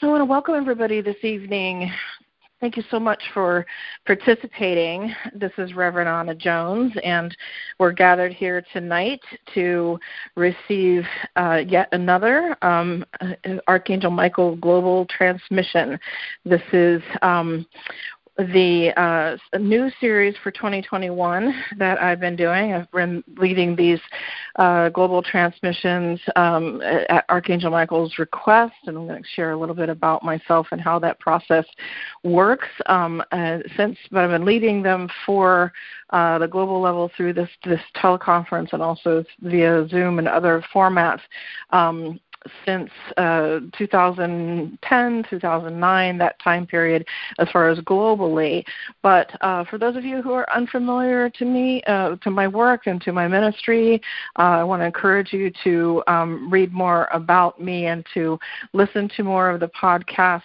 So I want to welcome everybody this evening. Thank you so much for participating. This is Reverend Anna Jones, and we're gathered here tonight to receive uh, yet another um, Archangel Michael Global Transmission. This is um, the uh, new series for 2021 that I've been doing. I've been leading these uh, global transmissions um, at Archangel Michael's request, and I'm going to share a little bit about myself and how that process works. Um, uh, since but I've been leading them for uh, the global level through this this teleconference and also via Zoom and other formats. Um, since uh, 2010, 2009, that time period, as far as globally. But uh, for those of you who are unfamiliar to me, uh, to my work and to my ministry, uh, I want to encourage you to um, read more about me and to listen to more of the podcasts.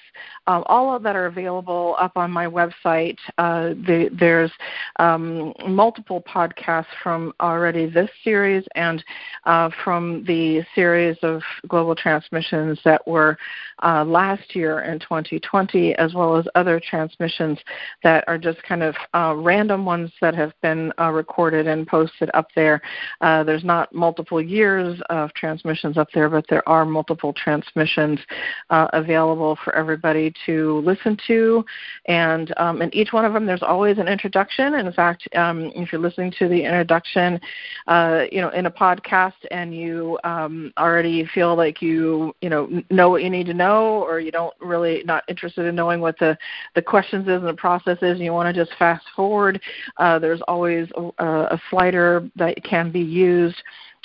Um, all of that are available up on my website. Uh, the, there's um, multiple podcasts from already this series and uh, from the series of global transmissions that were uh, last year in 2020, as well as other transmissions that are just kind of uh, random ones that have been uh, recorded and posted up there. Uh, there's not multiple years of transmissions up there, but there are multiple transmissions uh, available for everybody to listen to. And um, in each one of them, there's always an introduction. In fact, um, if you're listening to the introduction, uh, you know, in a podcast, and you um, already feel like you you know know what you need to know or you don't really not interested in knowing what the the questions is and the process is and you want to just fast forward uh, there's always a, a slider that can be used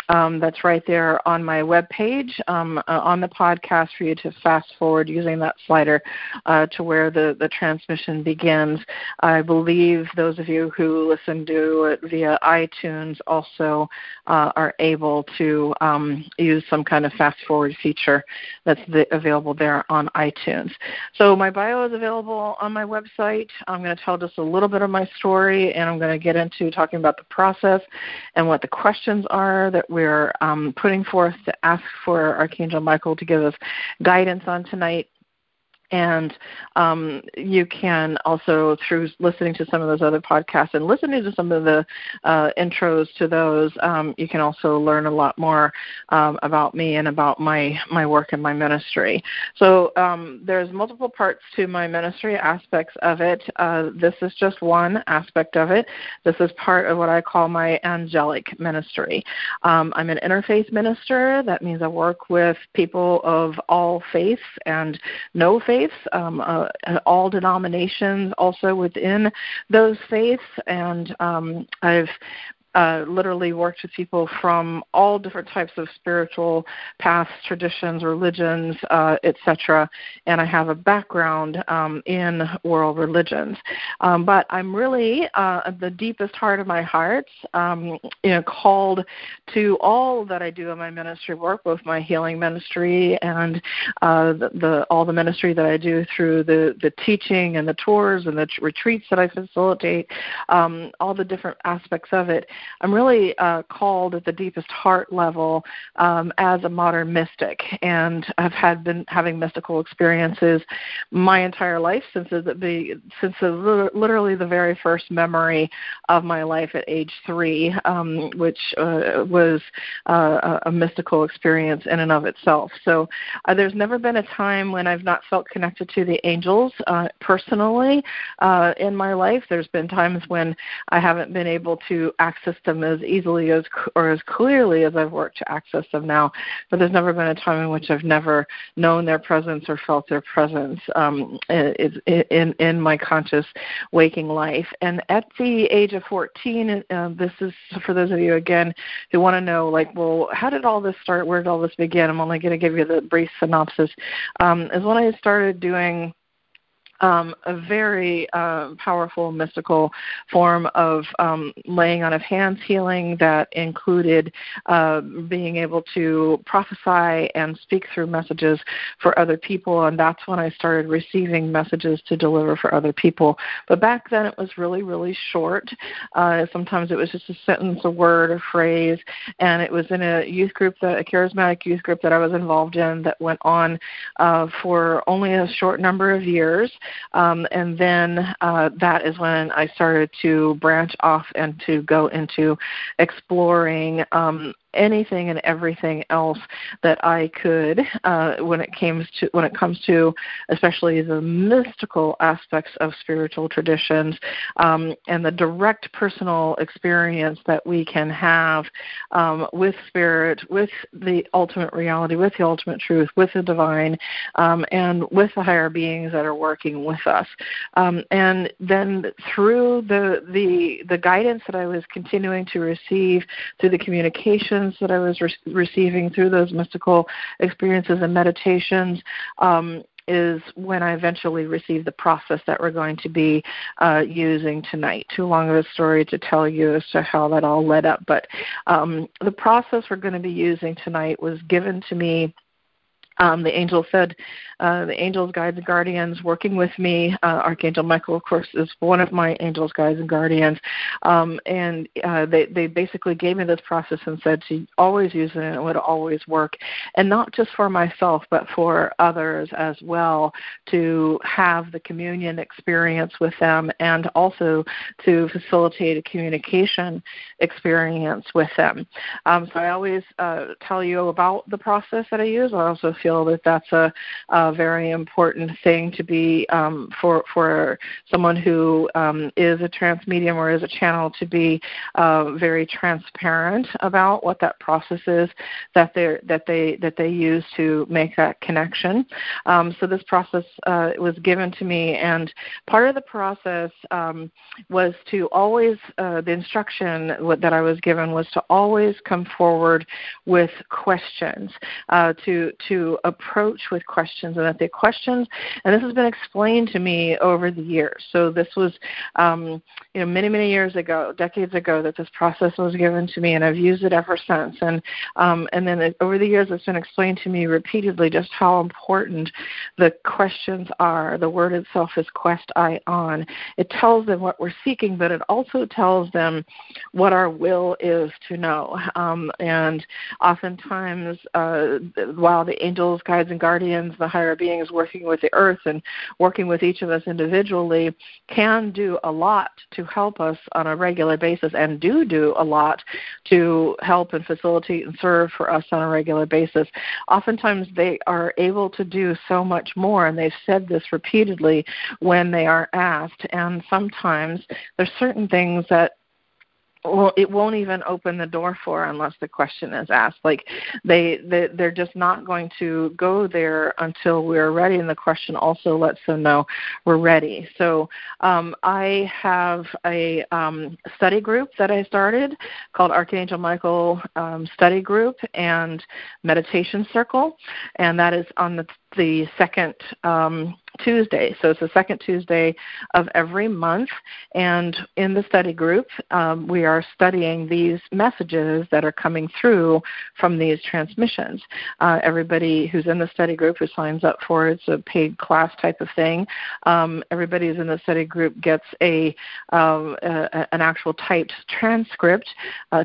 um, that's right there on my webpage um, uh, on the podcast for you to fast forward using that slider uh, to where the, the transmission begins. I believe those of you who listen to it via iTunes also uh, are able to um, use some kind of fast forward feature that's the, available there on iTunes. So my bio is available on my website. I'm going to tell just a little bit of my story and I'm going to get into talking about the process and what the questions are that we're um, putting forth to ask for Archangel Michael to give us guidance on tonight and um, you can also, through listening to some of those other podcasts and listening to some of the uh, intros to those, um, you can also learn a lot more um, about me and about my my work and my ministry. So um, there's multiple parts to my ministry aspects of it. Uh, this is just one aspect of it. This is part of what I call my angelic ministry. Um, I'm an interfaith minister. That means I work with people of all faiths and no faith faiths, um, uh, all denominations also within those faiths, and um, I've uh, literally worked with people from all different types of spiritual paths, traditions, religions, uh, etc. And I have a background um, in world religions. Um, but I'm really, uh, the deepest heart of my heart, um, you know, called to all that I do in my ministry work, both my healing ministry and uh, the, the all the ministry that I do through the the teaching and the tours and the t- retreats that I facilitate, um, all the different aspects of it. I'm really uh, called at the deepest heart level um, as a modern mystic, and I've had been having mystical experiences my entire life since the since the, literally the very first memory of my life at age three, um, which uh, was uh, a mystical experience in and of itself. So uh, there's never been a time when I've not felt connected to the angels uh, personally uh, in my life. There's been times when I haven't been able to access them as easily as or as clearly as I've worked to access them now. But there's never been a time in which I've never known their presence or felt their presence um, in in my conscious waking life. And at the age of 14, uh, this is for those of you again who want to know, like, well, how did all this start? Where did all this begin? I'm only going to give you the brief synopsis. Um, is when I started doing um, a very uh, powerful mystical form of um, laying on of hands healing that included uh, being able to prophesy and speak through messages for other people. And that's when I started receiving messages to deliver for other people. But back then it was really, really short. Uh, sometimes it was just a sentence, a word, a phrase. And it was in a youth group, that, a charismatic youth group that I was involved in that went on uh, for only a short number of years. Um, and then uh, that is when I started to branch off and to go into exploring um, anything and everything else that I could uh, when it comes to when it comes to especially the mystical aspects of spiritual traditions um, and the direct personal experience that we can have um, with spirit, with the ultimate reality, with the ultimate truth, with the divine, um, and with the higher beings that are working with us. Um, and then through the the the guidance that I was continuing to receive through the communication that I was re- receiving through those mystical experiences and meditations um, is when I eventually received the process that we're going to be uh, using tonight. Too long of a story to tell you as to how that all led up, but um, the process we're going to be using tonight was given to me um, the angel said, uh, the angels, guides, and guardians working with me. Uh, Archangel Michael, of course, is one of my angels, guides, and guardians. Um, and uh, they, they basically gave me this process and said to always use it and it would always work. And not just for myself, but for others as well to have the communion experience with them and also to facilitate a communication experience with them. Um, so I always uh, tell you about the process that I use. I also feel that that's a, a very important thing to be um, for for someone who um, is a trance medium or is a channel to be uh, very transparent about what that process is that they that they that they use to make that connection. Um, so this process uh, was given to me, and part of the process um, was to always uh, the instruction that I was given was to always come forward with questions uh, to to approach with questions, and that the questions, and this has been explained to me over the years. So this was, um, you know, many many years ago, decades ago, that this process was given to me, and I've used it ever since. And um, and then it, over the years, it's been explained to me repeatedly just how important the questions are. The word itself is quest I on. It tells them what we're seeking, but it also tells them what our will is to know. Um, and oftentimes, uh, while the angel angels, guides, and guardians, the higher beings working with the earth and working with each of us individually can do a lot to help us on a regular basis and do do a lot to help and facilitate and serve for us on a regular basis. Oftentimes they are able to do so much more, and they've said this repeatedly when they are asked. And sometimes there's certain things that well it won't even open the door for unless the question is asked. Like they, they they're just not going to go there until we're ready and the question also lets them know we're ready. So um, i have a um, study group that i started called archangel michael um, study group and meditation circle and that is on the the second um, Tuesday. So it's the second Tuesday of every month. And in the study group, um, we are studying these messages that are coming through from these transmissions. Uh, everybody who's in the study group who signs up for it, it's a paid class type of thing. Um, everybody who's in the study group gets a, um, a an actual typed transcript,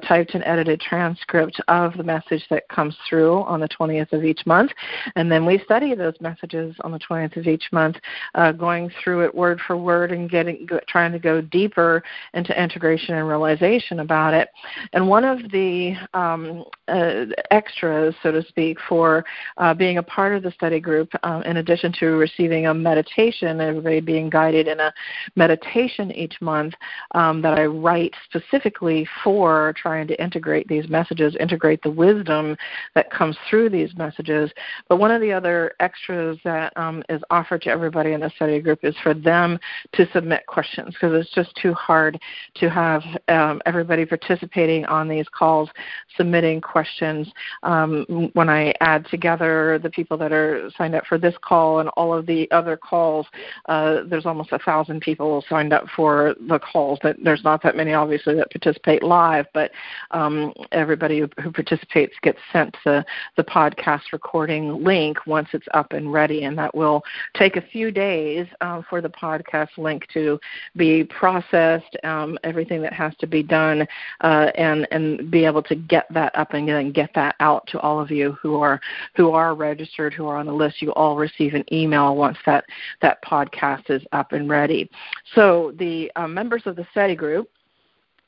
typed and edited transcript of the message that comes through on the 20th of each month. And then we study those messages on the 20th of each month month, uh, going through it word for word and getting trying to go deeper into integration and realization about it. And one of the um, uh, extras, so to speak, for uh, being a part of the study group, um, in addition to receiving a meditation, everybody being guided in a meditation each month um, that I write specifically for trying to integrate these messages, integrate the wisdom that comes through these messages. But one of the other extras that um, is offered to everybody in the study group is for them to submit questions because it's just too hard to have um, everybody participating on these calls submitting questions. Um, when I add together the people that are signed up for this call and all of the other calls, uh, there's almost a thousand people signed up for the calls. That there's not that many, obviously, that participate live, but um, everybody who, participates gets sent the the podcast recording link once it's up and ready, and that will take a few days uh, for the podcast link to be processed, um, everything that has to be done, uh, and and be able to get that up and then get that out to all of you who are who are registered, who are on the list. You all receive an email once that that podcast is up and ready. So the uh, members of the study group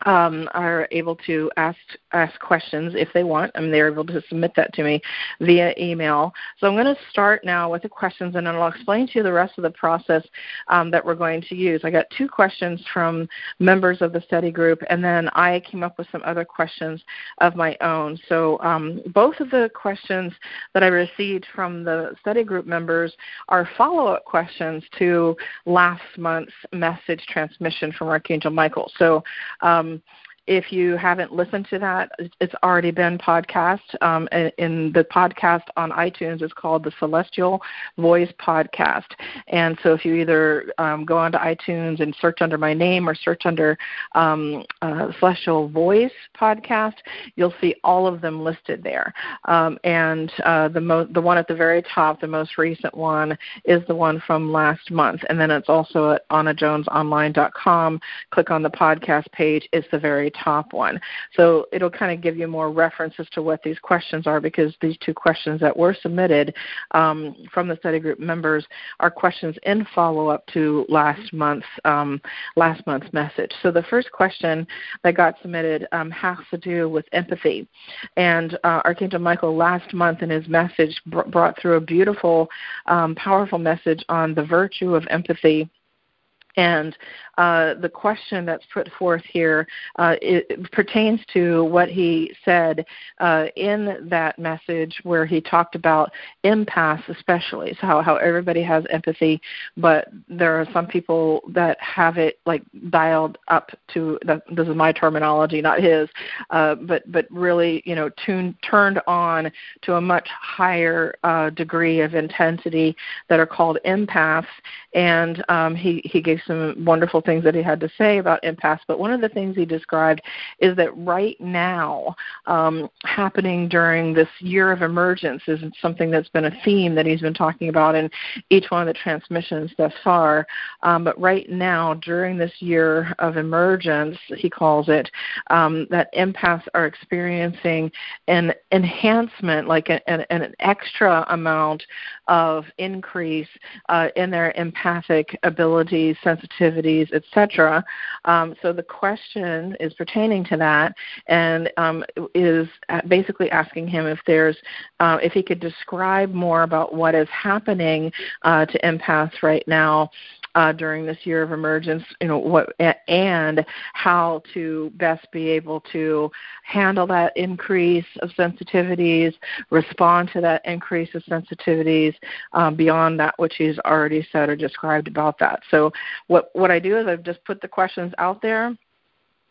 um, are able to ask ask questions if they want, and they're able to submit that to me via email. So I'm going to start now with the questions, and then I'll explain to you the rest of the process um, that we're going to use. I got two questions from members of the study group, and then I came up with some other questions of my own. So um, both of the questions that I received from the study group members are follow-up questions to last month's message transmission from Archangel Michael. So um, um, if you haven't listened to that, it's already been podcast. Um, in the podcast on iTunes, it's called the Celestial Voice Podcast. And so if you either um, go onto iTunes and search under my name or search under um, uh, Celestial Voice Podcast, you'll see all of them listed there. Um, and uh, the mo- the one at the very top, the most recent one, is the one from last month. And then it's also at AnnaJonesOnline.com. Click on the podcast page. It's the very top one. So it'll kind of give you more reference as to what these questions are because these two questions that were submitted um, from the study group members are questions in follow up to last month's um, last month's message. So the first question that got submitted um, has to do with empathy, and uh, Archangel Michael last month in his message br- brought through a beautiful, um, powerful message on the virtue of empathy and uh, the question that's put forth here uh, pertains to what he said uh, in that message where he talked about empaths especially so how, how everybody has empathy but there are some people that have it like dialed up to the, this is my terminology not his uh, but but really you know tuned turned on to a much higher uh, degree of intensity that are called empaths. And um, he he gave some wonderful things that he had to say about empaths, but one of the things he described is that right now, um, happening during this year of emergence, is something that's been a theme that he's been talking about in each one of the transmissions thus far. Um, but right now, during this year of emergence, he calls it, um, that empaths are experiencing an enhancement, like an, an, an extra amount of increase uh, in their empathic abilities, sensitivities, etc. Um, so the question is pertaining to that, and um, is basically asking him if there's uh, if he could describe more about what is happening uh, to empaths right now uh, during this year of emergence, you know, what and how to best be able to handle that increase of sensitivities, respond to that increase of sensitivities um, beyond that which he's already said or described about that. So what what I do is I've just put the questions out there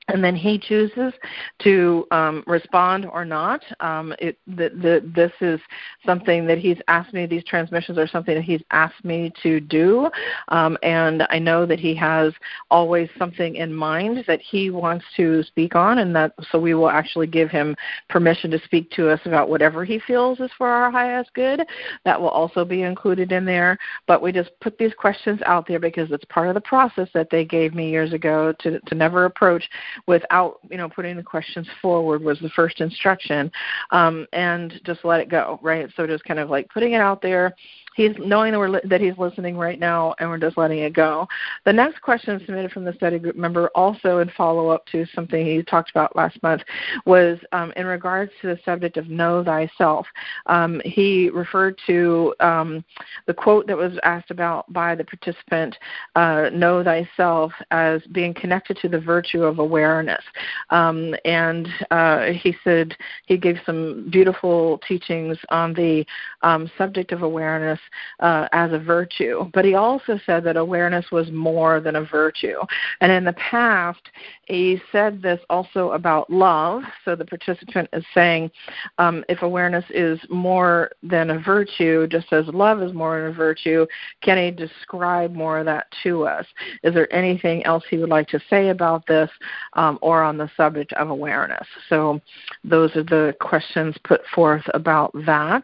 and then he chooses to um, respond or not. Um, it, the, the, this is something that he's asked me. These transmissions are something that he's asked me to do, um, and I know that he has always something in mind that he wants to speak on, and that so we will actually give him permission to speak to us about whatever he feels is for our highest good. That will also be included in there. But we just put these questions out there because it's part of the process that they gave me years ago to to never approach without you know putting the questions forward was the first instruction um, and just let it go right? So just kind of like putting it out there he's knowing that, we're, that he's listening right now and we're just letting it go. The next question submitted from the study group member, also in follow up to something he talked about last month, was um, in regards to the subject of know thyself. Um, he referred to um, the quote that was asked about by the participant, uh, know thyself, as being connected to the virtue of awareness. Um, and uh, he said he gave some beautiful teachings on the um, subject of awareness uh, as a virtue, but he also said that awareness was more than a virtue. And in the past, he said this also about love. So the participant is saying, um, if awareness is more than a virtue, just as love is more than a virtue, can he describe more of that to us? Is there anything else he would like to say about this um, or on the subject of awareness? So those are the questions put forth about that.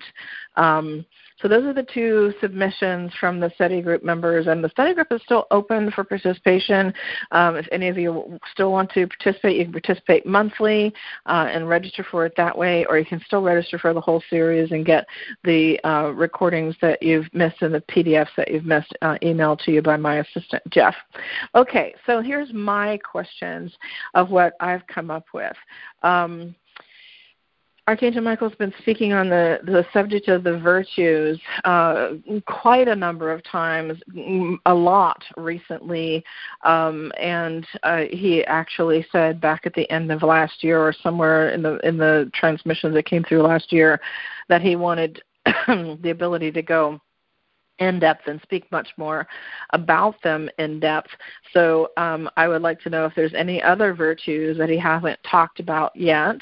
Um, so those are the two submissions from the study group members, and the study group is still open for participation. Um, if any of you still want to participate, you can participate monthly uh, and register for it that way, or you can still register for the whole series and get the uh, recordings that you've missed and the PDFs that you've missed uh, emailed to you by my assistant Jeff. Okay, so here's my questions of what I've come up with. Um, Archangel Michael's been speaking on the, the subject of the virtues uh, quite a number of times, a lot recently, um, and uh, he actually said back at the end of last year or somewhere in the in the transmissions that came through last year that he wanted the ability to go in depth and speak much more about them in depth. So um, I would like to know if there's any other virtues that he hasn't talked about yet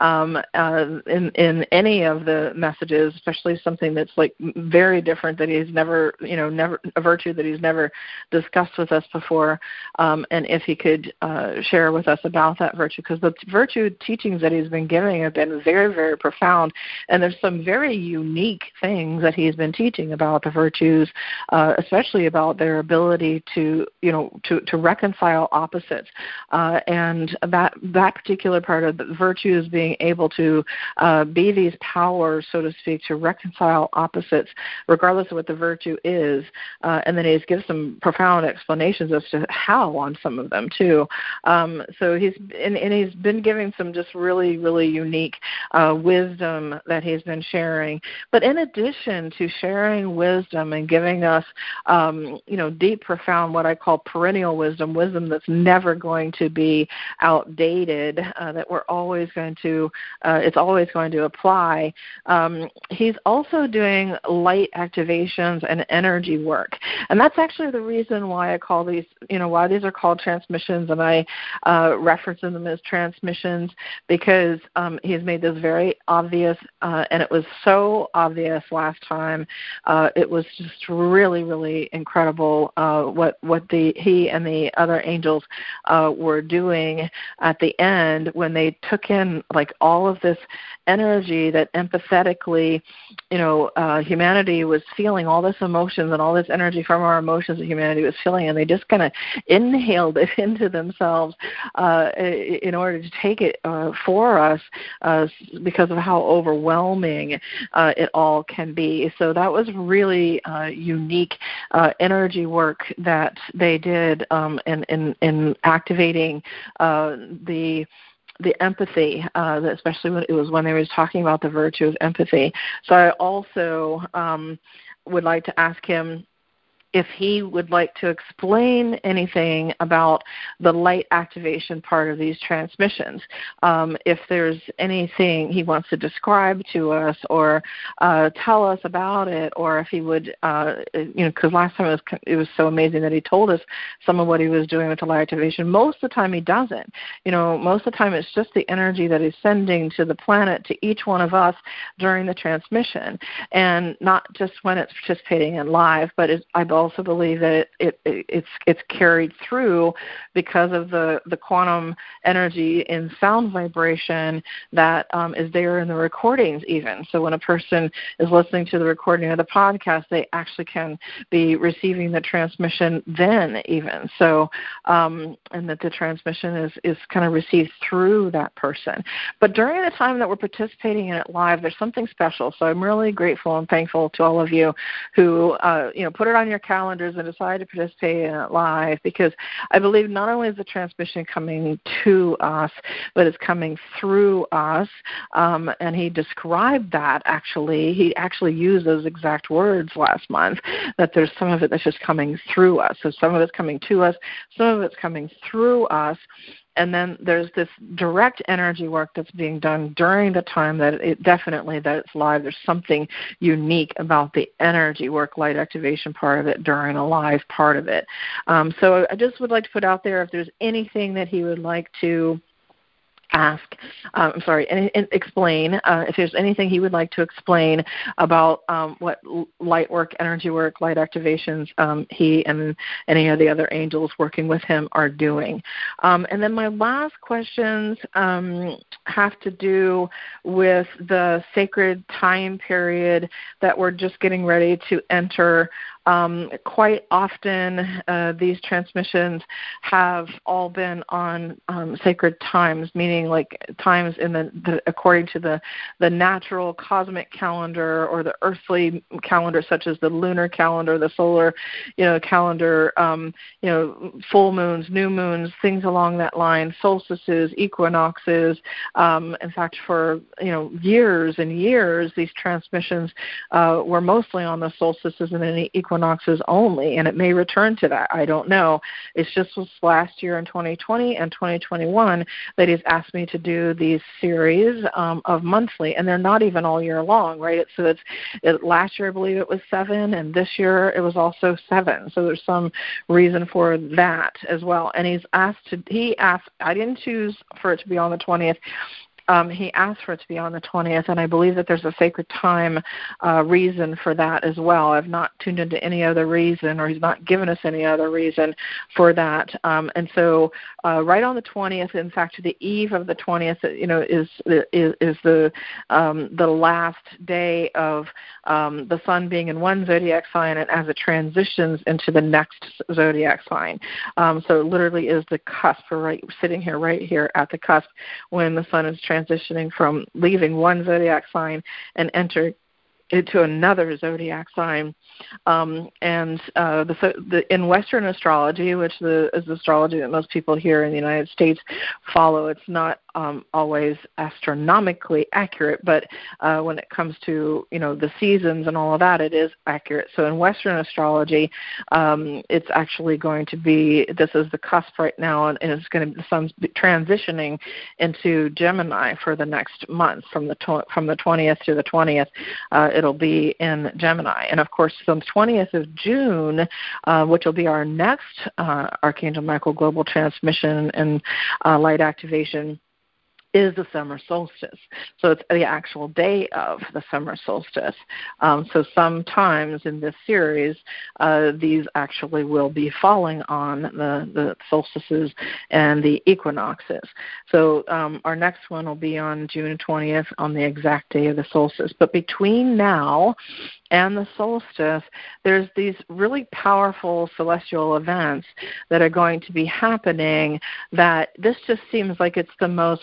um, uh, in in any of the messages, especially something that's like very different that he's never you know never a virtue that he's never discussed with us before, um, and if he could uh, share with us about that virtue because the virtue teachings that he's been giving have been very very profound, and there's some very unique things that he's been teaching about the virtue virtues, uh, especially about their ability to, you know, to, to reconcile opposites. Uh, and that that particular part of the virtues being able to uh, be these powers, so to speak, to reconcile opposites, regardless of what the virtue is. Uh, and then he gives some profound explanations as to how on some of them too. Um, so he's and, and he's been giving some just really really unique uh, wisdom that he's been sharing. But in addition to sharing wisdom wisdom and giving us, um, you know, deep, profound, what I call perennial wisdom, wisdom that's never going to be outdated, uh, that we're always going to, uh, it's always going to apply. Um, he's also doing light activations and energy work, and that's actually the reason why I call these, you know, why these are called transmissions, and I uh, reference them as transmissions because um, he's made this very obvious, uh, and it was so obvious last time. Uh, it was just really, really incredible uh, what what the he and the other angels uh, were doing at the end when they took in like all of this energy that empathetically, you know, uh, humanity was feeling all this emotions and all this energy from our emotions that humanity was feeling, and they just kind of inhaled it into themselves uh, in order to take it uh, for us uh, because of how overwhelming uh, it all can be. So that was really uh, unique uh, energy work that they did um, in, in, in activating uh, the the empathy, uh, especially when it was when they were talking about the virtue of empathy. So I also um, would like to ask him if he would like to explain anything about the light activation part of these transmissions. Um, if there's anything he wants to describe to us or uh, tell us about it, or if he would, uh, you know, because last time it was it was so amazing that he told us some of what he was doing with the light activation. Most of the time he doesn't. You know, most of the time it's just the energy that he's sending to the planet to each one of us during the transmission, and not just when it's participating in live, but I also believe that it, it, it's it's carried through because of the the quantum energy in sound vibration that um, is there in the recordings even. So when a person is listening to the recording of the podcast, they actually can be receiving the transmission then even. So um, and that the transmission is is kind of received through that person. But during the time that we're participating in it live, there's something special. So I'm really grateful and thankful to all of you who uh, you know put it on your calendar and decide to participate in it live because I believe not only is the transmission coming to us, but it's coming through us. Um, and he described that actually. He actually used those exact words last month that there's some of it that's just coming through us. So some of it's coming to us, some of it's coming through us and then there's this direct energy work that's being done during the time that it definitely that it's live. There's something unique about the energy work, light activation part of it during a live part of it. Um, so I just would like to put out there if there's anything that he would like to ask, um, I'm sorry, and, and explain uh, if there's anything he would like to explain about um, what light work, energy work, light activations um, he and any of the other angels working with him are doing. Um, and then my last questions um, have to do with the sacred time period that we're just getting ready to enter um, quite often, uh, these transmissions have all been on um, sacred times, meaning like times in the, the according to the the natural cosmic calendar or the earthly calendar, such as the lunar calendar, the solar, you know, calendar, um, you know, full moons, new moons, things along that line, solstices, equinoxes. Um, in fact, for you know years and years, these transmissions uh, were mostly on the solstices and the equinoxes equinoxes only, and it may return to that. I don't know. It's just last year in 2020 and 2021 that he's asked me to do these series um, of monthly, and they're not even all year long, right? So it's it, last year I believe it was seven, and this year it was also seven. So there's some reason for that as well. And he's asked to he asked I didn't choose for it to be on the 20th um, he asked for it to be on the 20th, and I believe that there's a sacred time uh, reason for that as well. I've not tuned into any other reason, or he's not given us any other reason for that. Um, and so, uh, right on the 20th, in fact, the eve of the 20th, you know, is is, is the um, the last day of um, the sun being in one zodiac sign, and as it transitions into the next zodiac sign. Um, so, it literally is the cusp. We're right sitting here, right here at the cusp when the sun is transitioning from leaving one zodiac sign and enter into another zodiac sign. Um, and uh, the, the, in Western astrology, which the, is astrology that most people here in the United States follow, it's not um, always astronomically accurate, but uh, when it comes to you know the seasons and all of that, it is accurate. So in Western astrology, um, it's actually going to be this is the cusp right now, and, and it's going to the sun's transitioning into Gemini for the next month from the tw- from the 20th to the 20th. Uh, it'll be in Gemini, and of course, the 20th of June, uh, which will be our next uh, Archangel Michael global transmission and uh, light activation is the summer solstice. So it's the actual day of the summer solstice. Um, so sometimes in this series, uh, these actually will be falling on the, the solstices and the equinoxes. So um, our next one will be on June 20th on the exact day of the solstice. But between now and the solstice, there's these really powerful celestial events that are going to be happening that this just seems like it's the most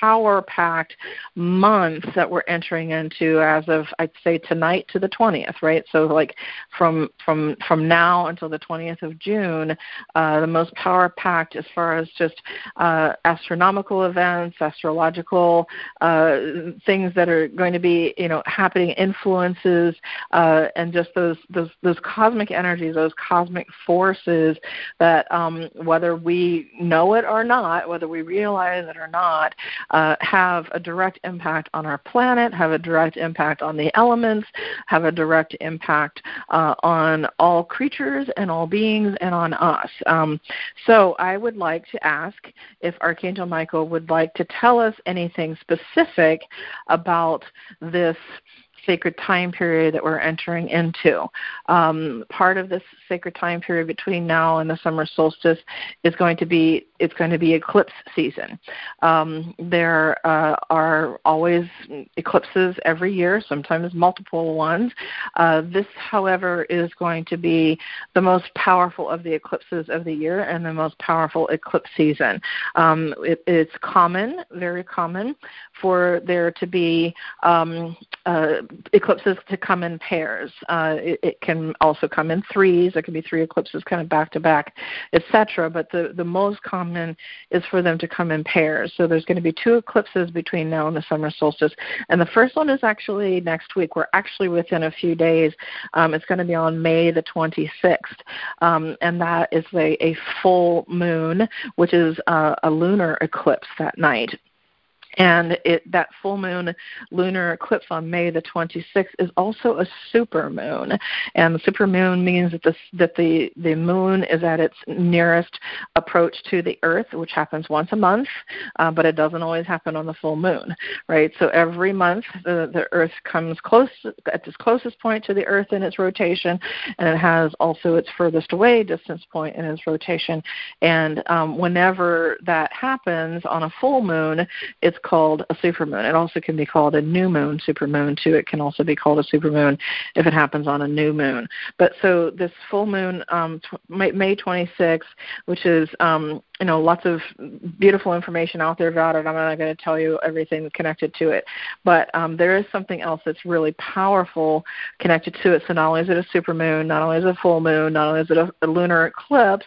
power packed month that we're entering into as of I'd say tonight to the 20th, right? So like from from from now until the 20th of June, uh, the most power packed as far as just uh, astronomical events, astrological uh, things that are going to be you know happening, influences uh, and just those those those cosmic energies, those cosmic forces that um, whether we know it or not, whether we realize it or not, uh, have a direct impact on our planet, have a direct impact on the elements, have a direct impact uh, on all creatures and all beings and on us. Um, so I would like to ask if Archangel Michael would like to tell us anything specific about this sacred time period that we're entering into. Um, part of this sacred time period between now and the summer solstice is going to be it's going to be eclipse season. Um, there uh, are always eclipses every year, sometimes multiple ones. Uh, this, however, is going to be the most powerful of the eclipses of the year and the most powerful eclipse season. Um, it, it's common, very common, for there to be um, uh, eclipses to come in pairs. Uh, it, it, can also come in threes. There can be three eclipses kind of back to back, etc. But the, the most common is for them to come in pairs. So there's going to be two eclipses between now and the summer solstice. And the first one is actually next week. We're actually within a few days. Um, it's going to be on May the 26th. Um, and that is a, a full moon, which is uh, a lunar eclipse that night and it, that full moon lunar eclipse on May the 26th is also a super moon. And the super moon means that the, that the, the moon is at its nearest approach to the Earth, which happens once a month, uh, but it doesn't always happen on the full moon, right? So every month the, the Earth comes close at its closest point to the Earth in its rotation, and it has also its furthest away distance point in its rotation. And um, whenever that happens on a full moon, it's called a supermoon. It also can be called a new moon supermoon too. It can also be called a supermoon if it happens on a new moon. But so this full moon, um, May 26th, which is um, you know lots of beautiful information out there about it. I'm not going to tell you everything connected to it, but um, there is something else that's really powerful connected to it. So not only is it a super moon, not only is it a full moon, not only is it a, a lunar eclipse,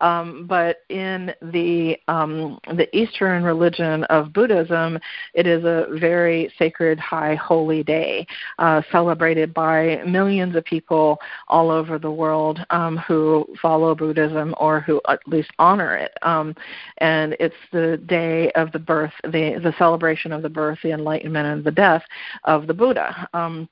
um, but in the um, the Eastern religion of Buddhism, it is a very sacred, high, holy day uh, celebrated by millions of people all over the world um, who follow Buddhism or who at least honor it. Um, and it's the day of the birth, the, the celebration of the birth, the enlightenment, and the death of the Buddha. Um,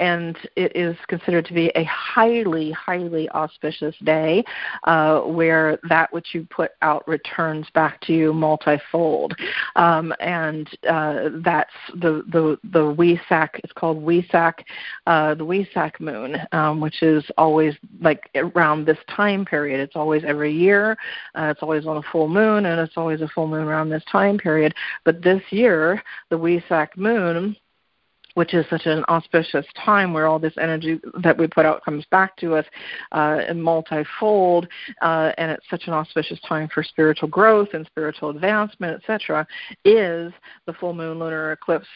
and it is considered to be a highly, highly auspicious day uh, where that which you put out returns back to you multifold. Um, and uh, that's the, the, the Wesak, it's called Wesak, uh, the Wesak moon, um, which is always like around this time period. It's always every year, uh, it's always on a full moon, and it's always a full moon around this time period. But this year, the Wesak moon which is such an auspicious time where all this energy that we put out comes back to us uh, in multifold, uh, and it's such an auspicious time for spiritual growth and spiritual advancement, etc., is the full moon lunar eclipse,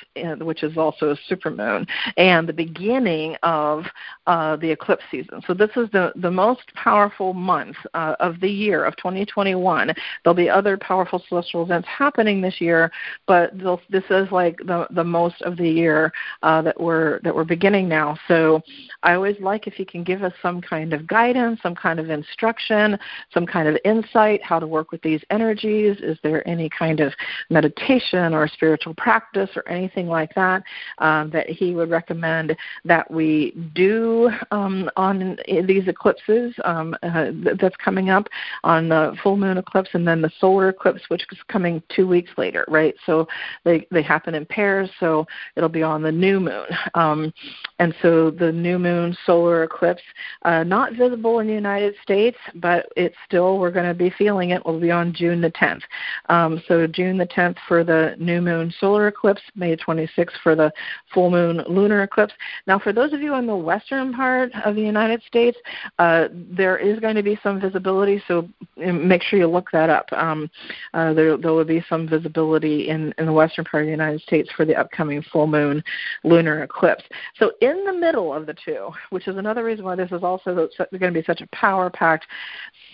which is also a supermoon, and the beginning of uh, the eclipse season. So this is the, the most powerful month uh, of the year of 2021. There'll be other powerful celestial events happening this year, but this is like the, the most of the year uh, that we're that we're beginning now. So I always like if you can give us some kind of guidance, some kind of instruction, some kind of insight how to work with these energies. Is there any kind of meditation or spiritual practice or anything like that um, that he would recommend that we do um, on these eclipses um, uh, that's coming up on the full moon eclipse and then the solar eclipse, which is coming two weeks later, right? So they they happen in pairs, so it'll be on the new moon. Um, and so the new moon solar eclipse, uh, not visible in the United States, but it's still, we're going to be feeling it, will be on June the 10th. Um, so June the 10th for the new moon solar eclipse, May 26th for the full moon lunar eclipse. Now, for those of you in the western part of the United States, uh, there is going to be some visibility, so make sure you look that up. Um, uh, there, there will be some visibility in, in the western part of the United States for the upcoming full moon lunar eclipse. So in the middle of the two, which is another reason why this is also going to be such a power-packed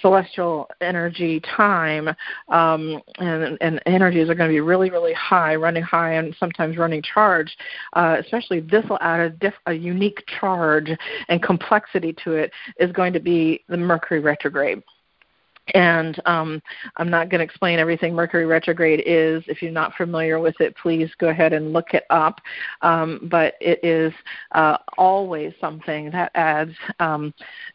celestial energy time, um, and, and energies are going to be really, really high, running high, and sometimes running charged. Uh, especially this will add a, diff- a unique charge and complexity to it. Is going to be the Mercury retrograde and um, I'm not going to explain everything Mercury retrograde is. If you're not familiar with it, please go ahead and look it up. Um, but it is uh, always something that adds um,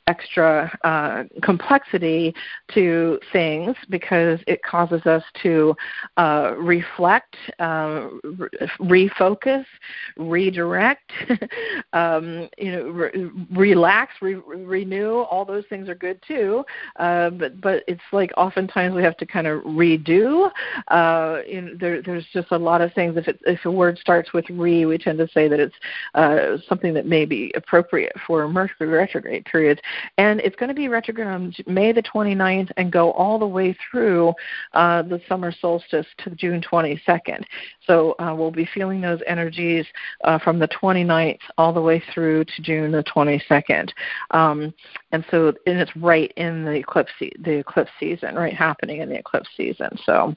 extra uh, complexity to things because it causes us to uh, reflect, uh, re- refocus, redirect, um, you know, re- relax, re- renew. All those things are good too. Uh, but it's like oftentimes we have to kind of redo. Uh, there, there's just a lot of things. If, it, if a word starts with re, we tend to say that it's uh, something that may be appropriate for Mercury retrograde periods. And it's going to be retrograde on May the 29th and go all the way through uh, the summer solstice to June 22nd. So uh, we'll be feeling those energies uh, from the 29th all the way through to June the 22nd. Um, and so, and it's right in the eclipse, the eclipse season, right happening in the eclipse season. So,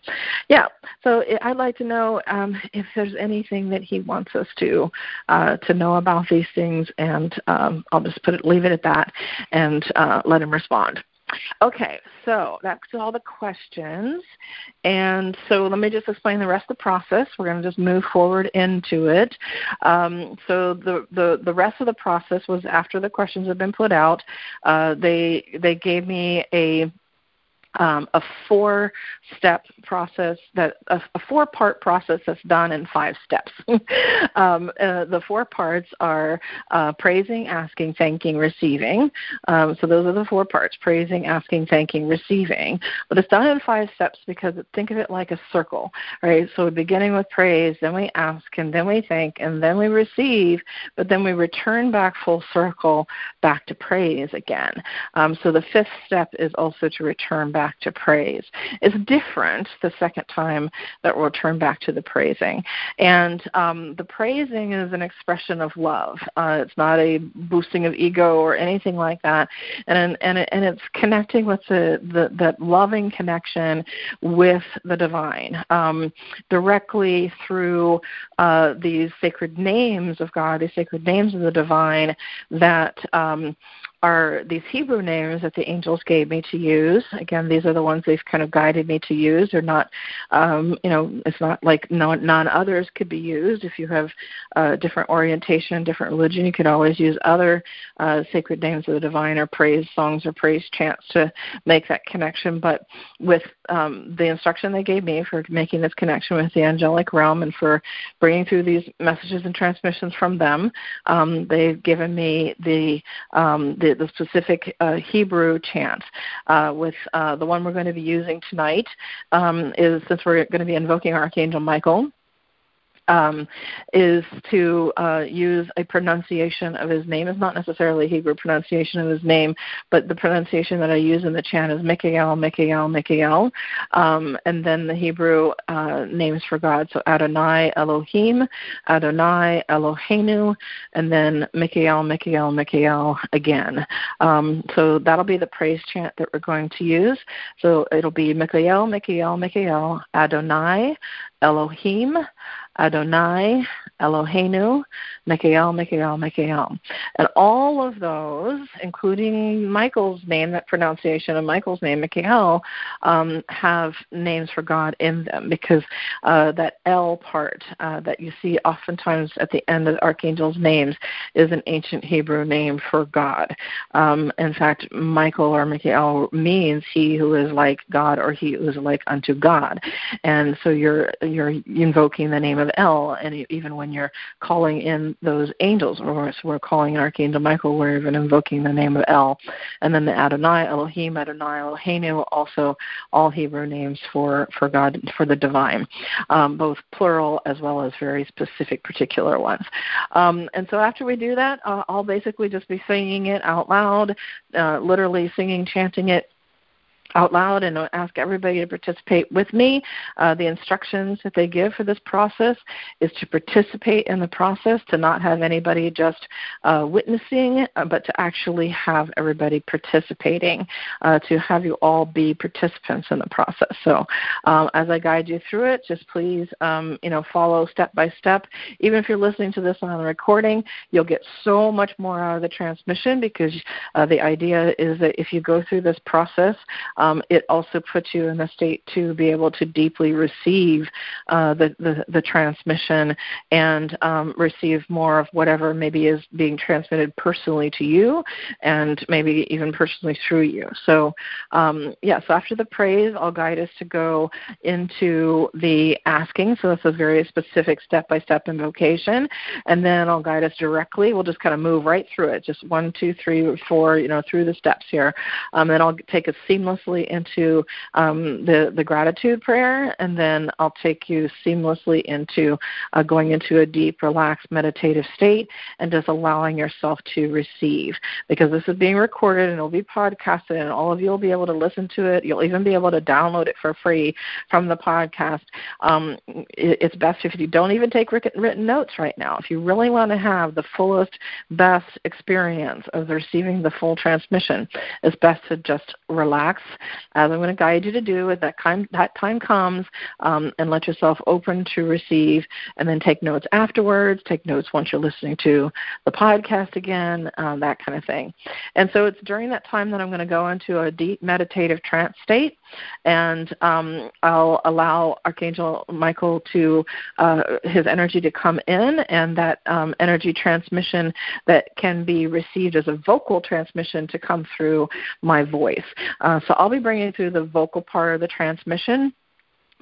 yeah. So I'd like to know um, if there's anything that he wants us to uh, to know about these things, and um, I'll just put it, leave it at that, and uh, let him respond. Okay, so that's all the questions. And so let me just explain the rest of the process. We're going to just move forward into it. Um, so the, the, the rest of the process was after the questions have been put out, uh, they, they gave me a um, a four step process that a, a four part process that's done in five steps. Um, uh, the four parts are uh, praising asking thanking receiving. Um, so those are the four parts praising asking thanking receiving. But it's done in five steps because think of it like a circle right? So we're beginning with praise then we ask and then we thank and then we receive but then we return back full circle back to praise again. Um, so the fifth step is also to return back back to praise. It's different the second time that we'll turn back to the praising. And um, the praising is an expression of love. Uh, it's not a boosting of ego or anything like that. And and and it's connecting with the, the that loving connection with the divine um, directly through uh, these sacred names of God, these sacred names of the divine that um, are these Hebrew names that the angels gave me to use. Again, these are the ones they've kind of guided me to use. They're not, um, you know, it's not like non others could be used. If you have a different orientation, different religion, you could always use other uh, sacred names of the divine or praise songs or praise chants to make that connection. But with um, the instruction they gave me for making this connection with the angelic realm and for bringing through these messages and transmissions from them, um, they've given me the um, the the, specific uh, Hebrew chant. Uh, with uh, the one we're going to be using tonight um, is since we're going to be invoking Archangel Michael um, is to uh, use a pronunciation of his name. It's not necessarily Hebrew pronunciation of his name, but the pronunciation that I use in the chant is Mikael, Mikael, Mikael. Um, and then the Hebrew uh, names for God. So Adonai Elohim, Adonai Eloheinu, and then Mikael, Mikael, Mikael again. Um, so that'll be the praise chant that we're going to use. So it'll be Mikael, Mikael, Mikael, Adonai, Elohim, Adonai, Eloheinu, Mikael, Mikael, Mikael. And all of those, including Michael's name, that pronunciation of Michael's name, Mikael, um, have names for God in them because uh, that L part uh, that you see oftentimes at the end of archangels' names is an ancient Hebrew name for God. Um, in fact, Michael or Mikael means he who is like God or he who is like unto God. And so you're you're invoking the name of El, and even when you're calling in those angels, or we're calling in Archangel Michael, we're even invoking the name of El. And then the Adonai, Elohim, Adonai, Eloheinu, also all Hebrew names for, for God, for the divine, um, both plural as well as very specific, particular ones. Um, and so after we do that, uh, I'll basically just be singing it out loud, uh, literally singing, chanting it out loud and ask everybody to participate with me. Uh, the instructions that they give for this process is to participate in the process, to not have anybody just uh, witnessing, uh, but to actually have everybody participating, uh, to have you all be participants in the process. So um, as I guide you through it, just please, um, you know, follow step by step. Even if you're listening to this on the recording, you'll get so much more out of the transmission because uh, the idea is that if you go through this process, um, it also puts you in a state to be able to deeply receive uh, the, the, the transmission and um, receive more of whatever maybe is being transmitted personally to you and maybe even personally through you. So, um, yeah, so after the praise, I'll guide us to go into the asking. So that's a very specific step by step invocation. And then I'll guide us directly. We'll just kind of move right through it, just one, two, three, four, you know, through the steps here. Um, I'll take us seamlessly seamlessly into um, the the gratitude prayer, and then I'll take you seamlessly into uh, going into a deep, relaxed, meditative state, and just allowing yourself to receive. Because this is being recorded and it'll be podcasted, and all of you will be able to listen to it. You'll even be able to download it for free from the podcast. Um, it's best if you don't even take written notes right now. If you really want to have the fullest, best experience of receiving the full transmission, it's best to just relax, as I'm going to guide you to do as that time, that time comes, um, and let yourself open to receive, and then take notes afterwards. Take notes once you're listening to the podcast again, um, that kind of thing. And so it's during that time that I'm going to go into a deep meditative trance state, and um, I'll allow Archangel Michael to uh, his energy to come in, and that um, energy transmission that can be received as a vocal transmission to come through my voice. Uh, so I'll be bringing through the vocal part of the transmission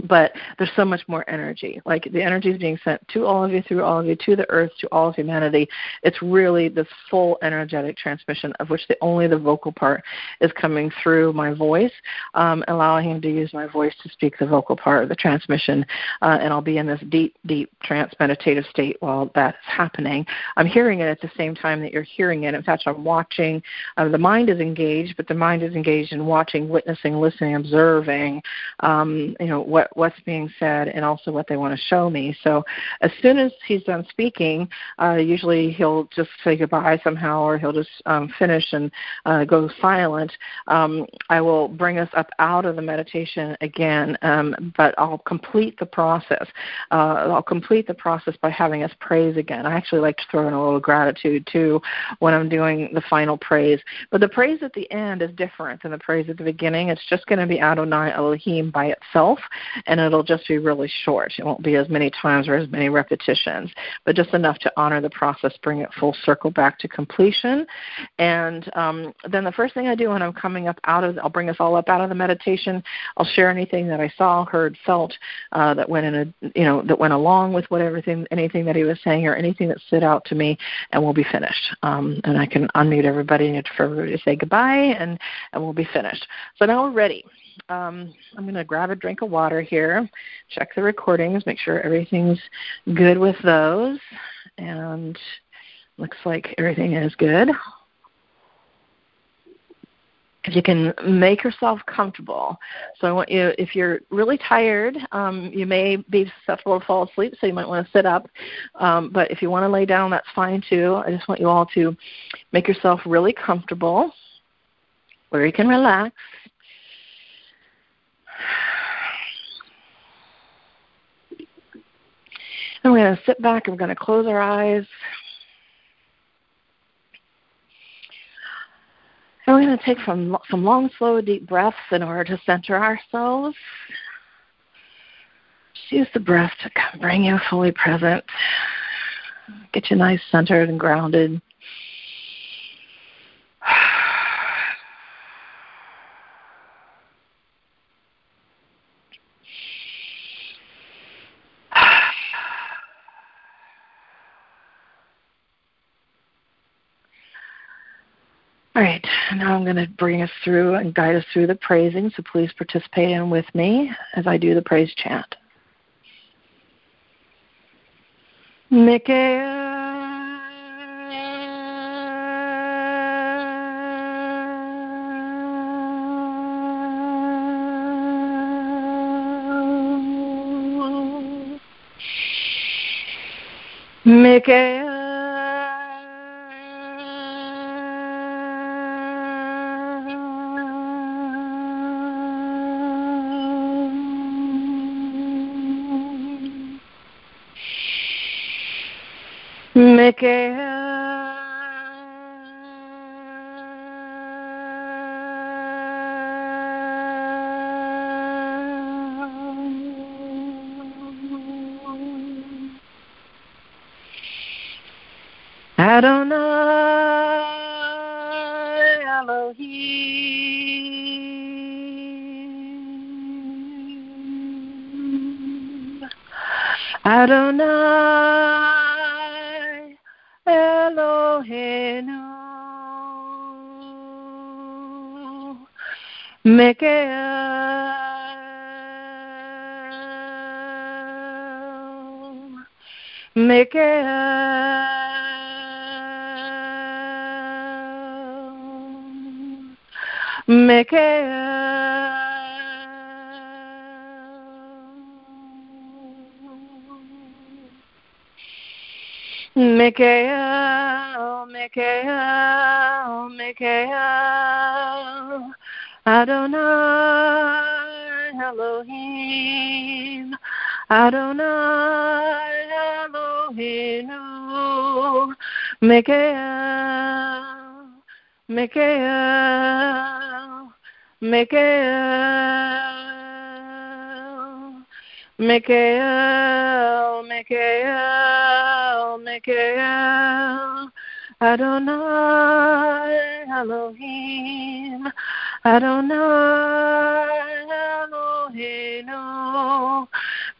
but there's so much more energy. Like the energy is being sent to all of you, through all of you, to the earth, to all of humanity. It's really this full energetic transmission of which the only the vocal part is coming through my voice, um, allowing him to use my voice to speak the vocal part of the transmission. Uh, and I'll be in this deep, deep trance meditative state while that's happening. I'm hearing it at the same time that you're hearing it. In fact, I'm watching. Uh, the mind is engaged, but the mind is engaged in watching, witnessing, listening, observing. Um, you know what what's being said and also what they want to show me. So as soon as he's done speaking, uh, usually he'll just say goodbye somehow, or he'll just um, finish and uh, go silent. Um, I will bring us up out of the meditation again, um, but I'll complete the process. Uh, I'll complete the process by having us praise again. I actually like to throw in a little gratitude too when I'm doing the final praise. But the praise at the end is different than the praise at the beginning. It's just going to be Adonai Elohim by itself and it'll just be really short. It won't be as many times or as many repetitions, but just enough to honor the process, bring it full circle back to completion. And um, then the first thing I do when I'm coming up out of, I'll bring us all up out of the meditation. I'll share anything that I saw, heard, felt uh, that went in a, you know, that went along with what everything, anything that he was saying or anything that stood out to me, and we'll be finished. Um, and I can unmute everybody and for everybody to say goodbye, and and we'll be finished. So now we're ready um, I'm going to grab a drink of water here, check the recordings, make sure everything's good with those, and looks like everything is good. If you can make yourself comfortable. So I want you, if you're really tired, um, you may be susceptible to fall asleep, so you might want to sit up. Um, but if you want to lay down, that's fine too. I just want you all to make yourself really comfortable where you can relax we're going to sit back and we're going to close our eyes. And we're going to take some, some long, slow, deep breaths in order to center ourselves. Just use the breath to bring you fully present. Get you nice, centered, and grounded. All right, now I'm going to bring us through and guide us through the praising, so please participate in with me as I do the praise chant. Michael. Michael. Adonai Elohim. Adonai Adonai Eloheinu, Mikael, Mikael, Mikael, Mikael, Mikael, Mikael, Adonai Elohim, Adonai Eloheinu,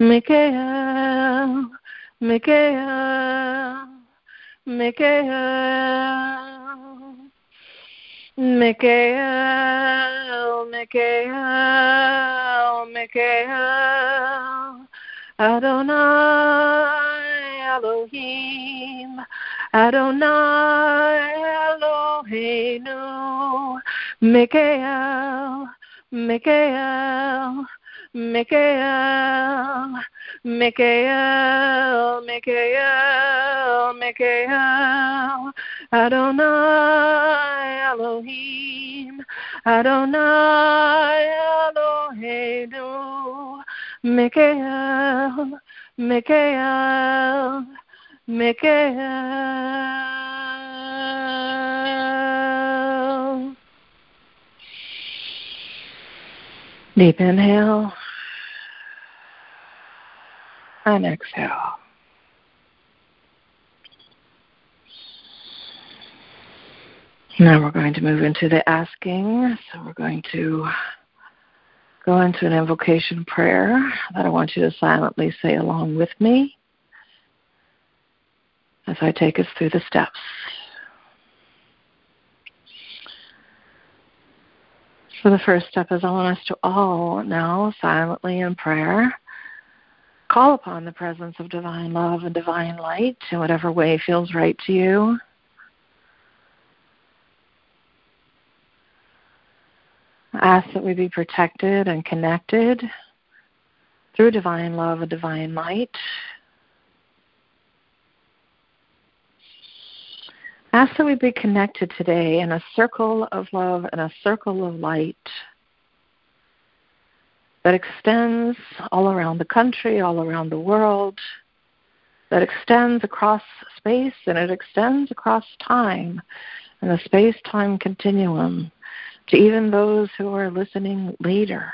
Mikael, Mikael, Mikael, Mikael, Mikael, Mikael, Adonai Elohim, Adonai Eloheinu, Mikael, Mikael, Mikael, Mikael, Mikael, Mikael, Adonai Elohim, Adonai Eloheinu, Mikael, Mikael, Mikael. Deep inhale and exhale. Now we're going to move into the asking. So we're going to go into an invocation prayer that I want you to silently say along with me as I take us through the steps. So the first step is I want us to all now silently in prayer call upon the presence of divine love and divine light in whatever way feels right to you. Ask that we be protected and connected through divine love and divine light. Ask that we be connected today in a circle of love and a circle of light that extends all around the country, all around the world, that extends across space and it extends across time and the space time continuum to even those who are listening later,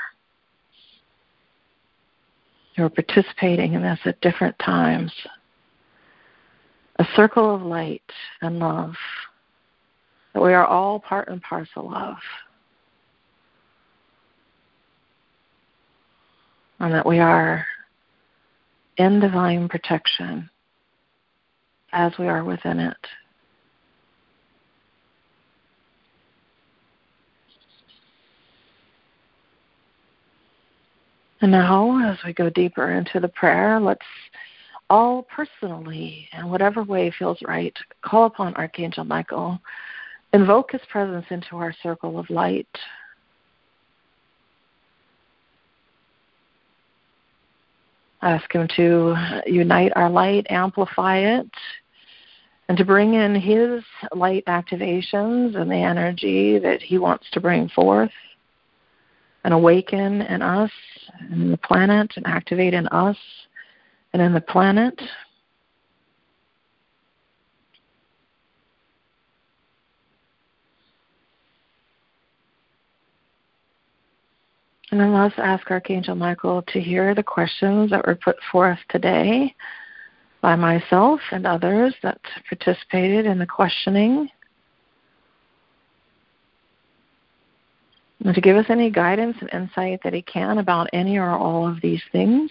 who are participating in this at different times. A circle of light and love that we are all part and parcel of. And that we are in divine protection as we are within it. And now, as we go deeper into the prayer, let's all personally, in whatever way feels right, call upon Archangel Michael, invoke his presence into our circle of light Ask Him to unite our light, amplify it, and to bring in His light activations and the energy that He wants to bring forth and awaken in us and in the planet and activate in us and in the planet. And then let's ask Archangel Michael to hear the questions that were put forth today by myself and others that participated in the questioning. And to give us any guidance and insight that he can about any or all of these things.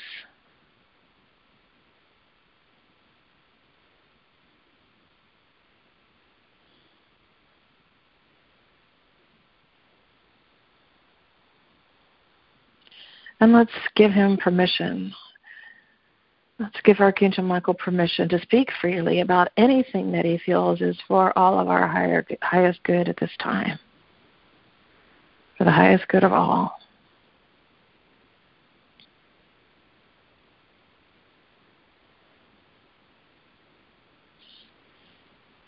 And let's give him permission. Let's give Archangel Michael permission to speak freely about anything that he feels is for all of our higher, highest good at this time, for the highest good of all.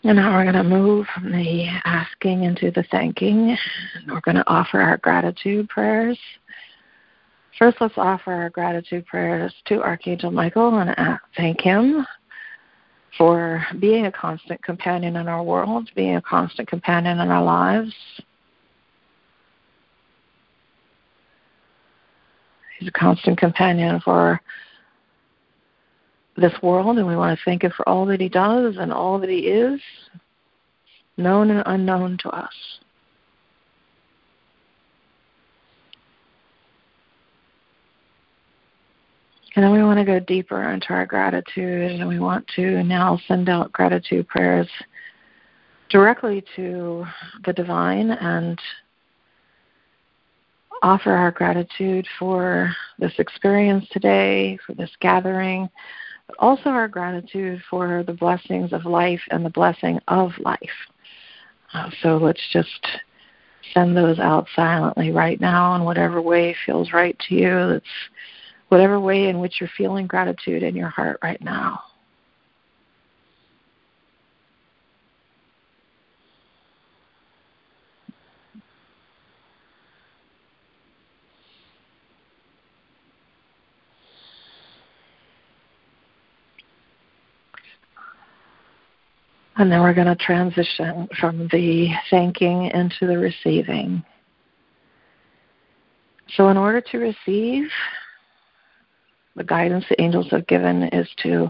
And now we're going to move from the asking into the thanking. And we're going to offer our gratitude prayers. First, let's offer our gratitude prayers to Archangel Michael and uh, thank him for being a constant companion in our world, being a constant companion in our lives. He's a constant companion for this world, and we want to thank Him for all that He does and all that He is, known and unknown to us. And then we want to go deeper into our gratitude, and we want to now send out gratitude prayers directly to the divine and offer our gratitude for this experience today, for this gathering, but also our gratitude for the blessings of life and the blessing of life. Uh, so let's just send those out silently right now in whatever way feels right to you. That's whatever way in which you're feeling gratitude in your heart right now. And then we're going to transition from the thanking into the receiving. So, in order to receive, the guidance the angels have given is to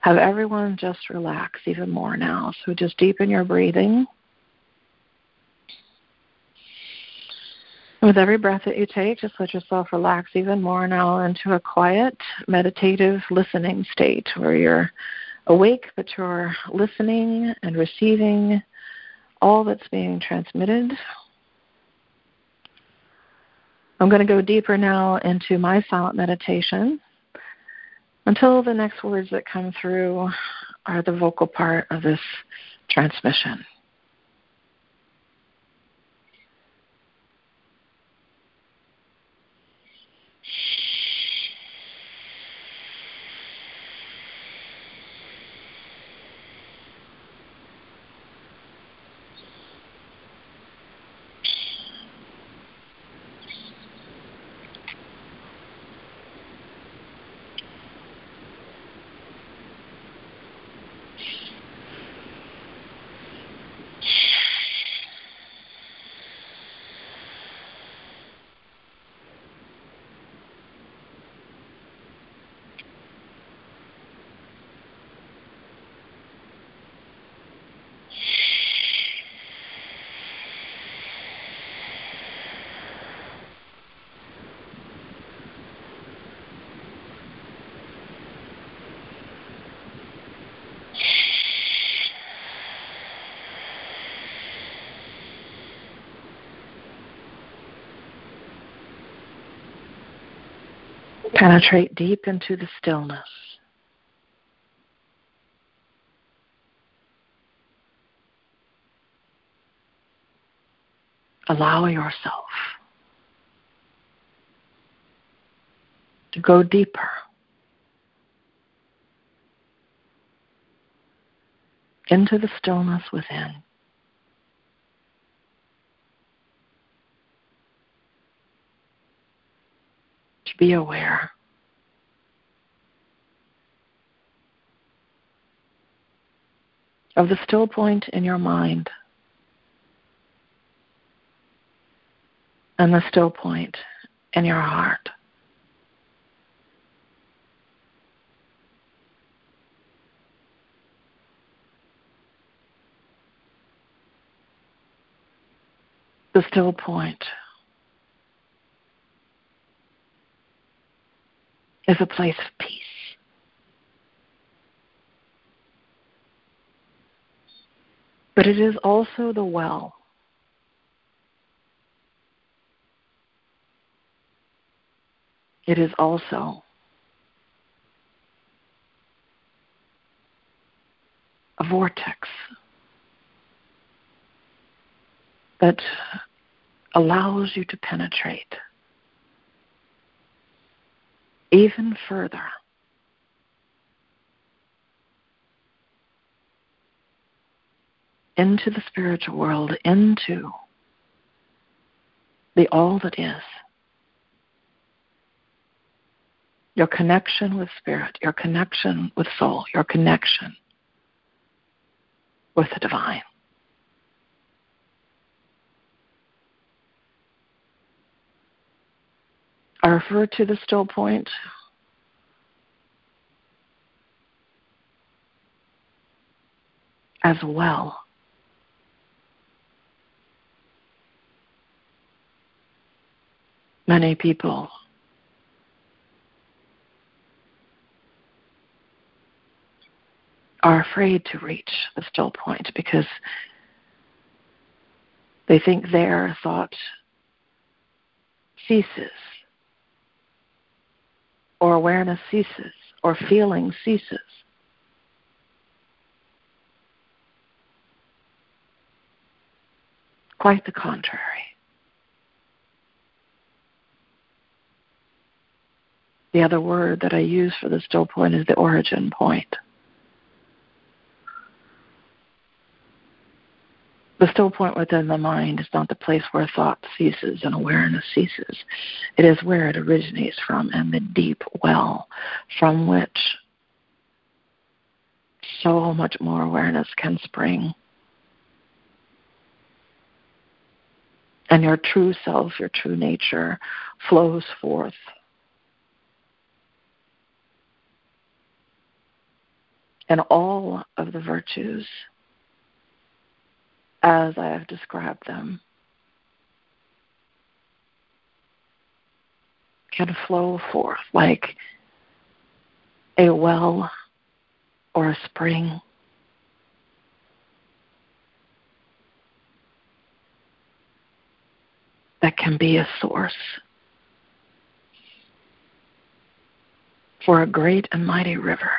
have everyone just relax even more now. So, just deepen your breathing. With every breath that you take, just let yourself relax even more now into a quiet, meditative listening state where you're awake, but you're listening and receiving all that's being transmitted. I'm going to go deeper now into my silent meditation until the next words that come through are the vocal part of this transmission. Penetrate deep into the stillness. Allow yourself to go deeper into the stillness within. To be aware. Of the still point in your mind and the still point in your heart. The still point is a place of peace. But it is also the well. it is also a vortex that allows you to penetrate even further into the spiritual world, into the all that is. Your connection with spirit, your connection with soul, your connection with the divine. I refer to the still point as well. Many people are afraid to reach the still point because they think their thought ceases or awareness ceases or feeling ceases. Quite the contrary. The other word that I use for the still point is the origin point. The still point within the mind is not the place where thought ceases and awareness ceases. It is where it originates from and the deep well from which so much more awareness can spring. And your true self, your true nature flows forth. And all of the virtues as I have described them can flow forth like a well or a spring. That can be a source for a great and mighty river.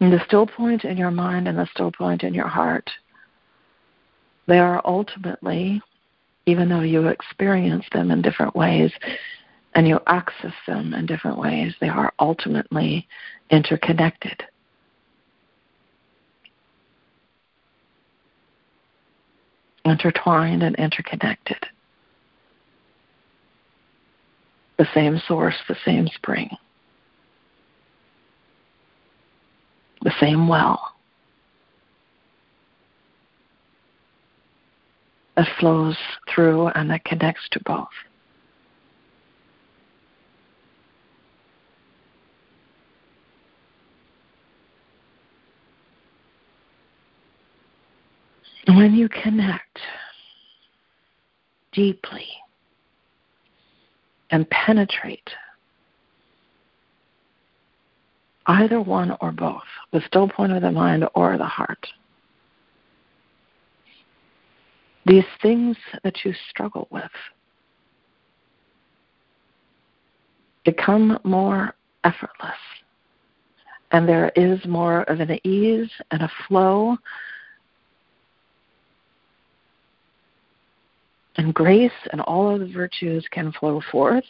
And the still point in your mind and the still point in your heart, they are ultimately, even though you experience them in different ways and you access them in different ways, they are ultimately interconnected. Intertwined and interconnected. The same source, the same spring. The same well that flows through and that connects to both. When you connect deeply and penetrate either one or both, the still point of the mind or the heart. These things that you struggle with become more effortless. And there is more of an ease and a flow and grace and all of the virtues can flow forth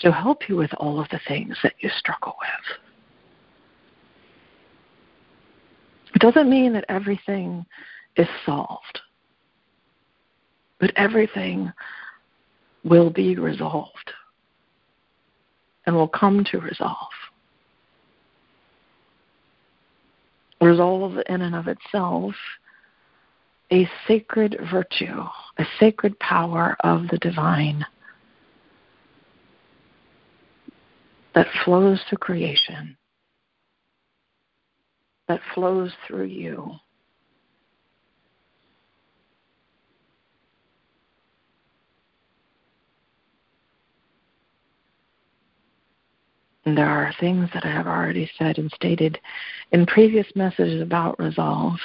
to help you with all of the things that you struggle with. It doesn't mean that everything is solved, but everything will be resolved and will come to resolve. Resolve in and of itself a sacred virtue, a sacred power of the divine that flows to creation that flows through you. And there are things that I have already said and stated in previous messages about resolve.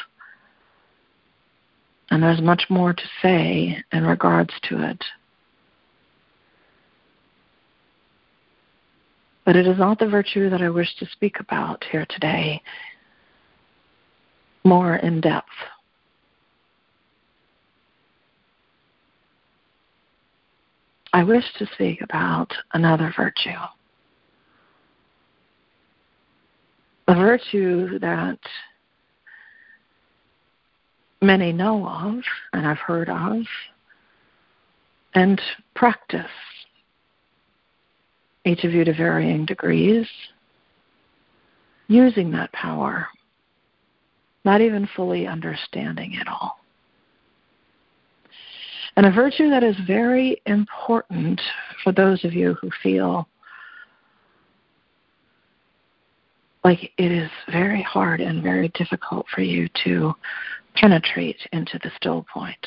And there's much more to say in regards to it. But it is not the virtue that I wish to speak about here today, more in depth. I wish to speak about another virtue. A virtue that many know of and I've heard of and practice, each of you to varying degrees, using that power, not even fully understanding it all and a virtue that is very important for those of you who feel like it is very hard and very difficult for you to penetrate into the still point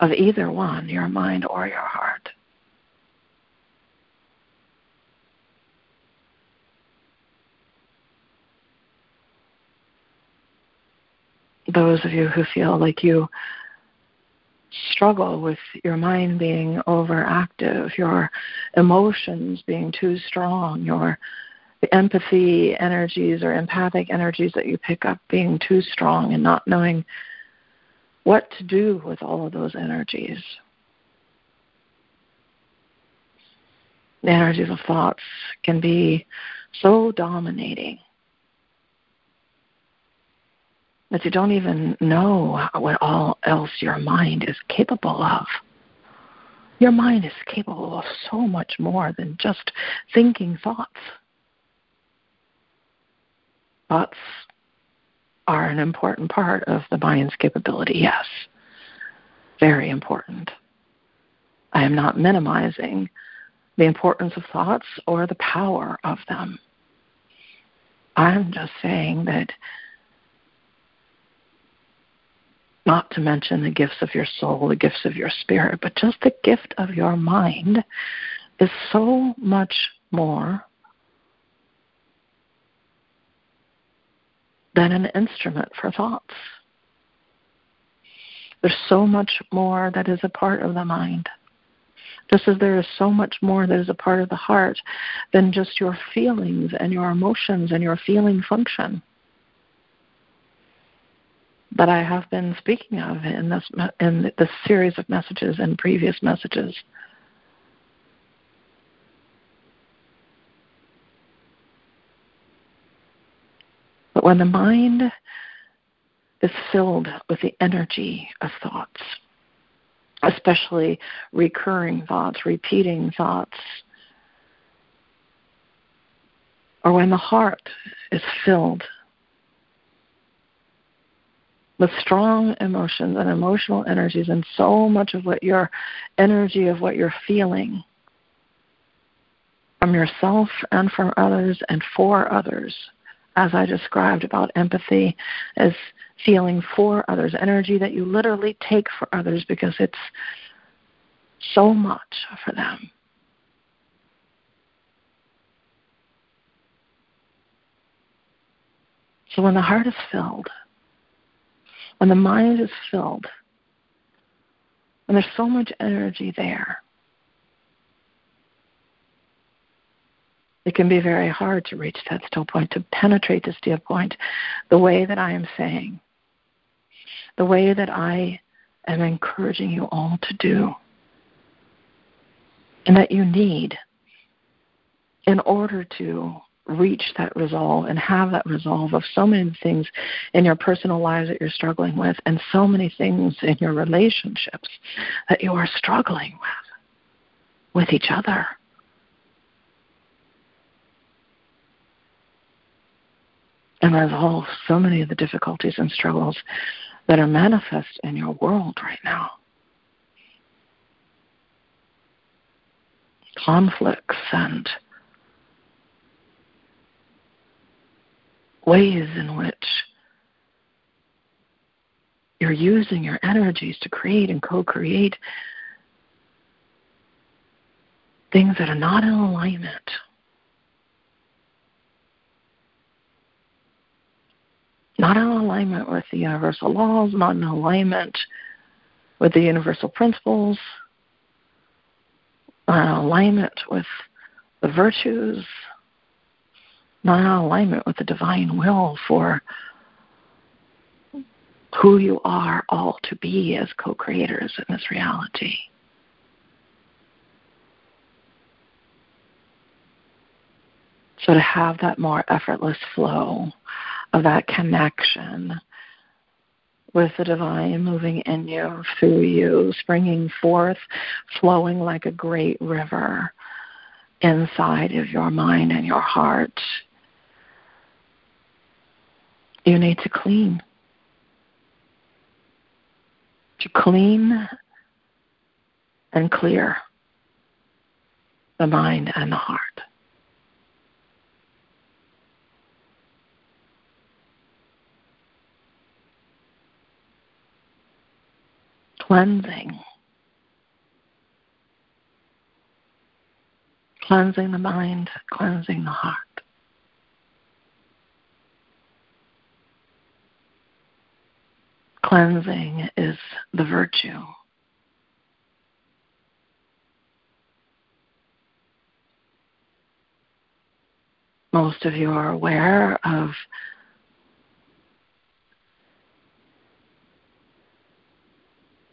of either one, your mind or your heart. Those of you who feel like you struggle with your mind being overactive, your emotions being too strong, your the empathy energies or empathic energies that you pick up being too strong and not knowing what to do with all of those energies. The energies of thoughts can be so dominating that you don't even know what all else your mind is capable of. Your mind is capable of so much more than just thinking thoughts. Thoughts are an important part of the mind's capability, yes. Very important. I am not minimizing the importance of thoughts or the power of them. I'm just saying that not to mention the gifts of your soul, the gifts of your spirit, but just the gift of your mind is so much more than an instrument for thoughts. There's so much more that is a part of the mind. Just as there is so much more that is a part of the heart than just your feelings and your emotions and your feeling function that I have been speaking of in this in this series of messages and previous messages. But when the mind is filled with the energy of thoughts, especially recurring thoughts, repeating thoughts, or when the heart is filled with strong emotions and emotional energies and so much of what your energy of what you're feeling from yourself and from others and for others as i described about empathy as feeling for others energy that you literally take for others because it's so much for them. So when the heart is filled when the mind is filled, and there's so much energy there, it can be very hard to reach that still point, to penetrate the still point. The way that I am saying, the way that I am encouraging you all to do, and that you need in order to reach that resolve and have that resolve of so many things in your personal lives that you're struggling with and so many things in your relationships that you are struggling with with each other. And resolve so many of the difficulties and struggles that are manifest in your world right now. Conflicts and ways in which you're using your energies to create and co create things that are not in alignment. Not in alignment with the universal laws, not in alignment with the universal principles, not in alignment with the virtues, not in alignment with the divine will for who you are all to be as co creators in this reality. So to have that more effortless flow of that connection with the divine moving in you, through you, springing forth, flowing like a great river inside of your mind and your heart. You need to clean. To clean and clear the mind and the heart. cleansing. Cleansing the mind, cleansing the heart. Cleansing is the virtue. Most of you are aware of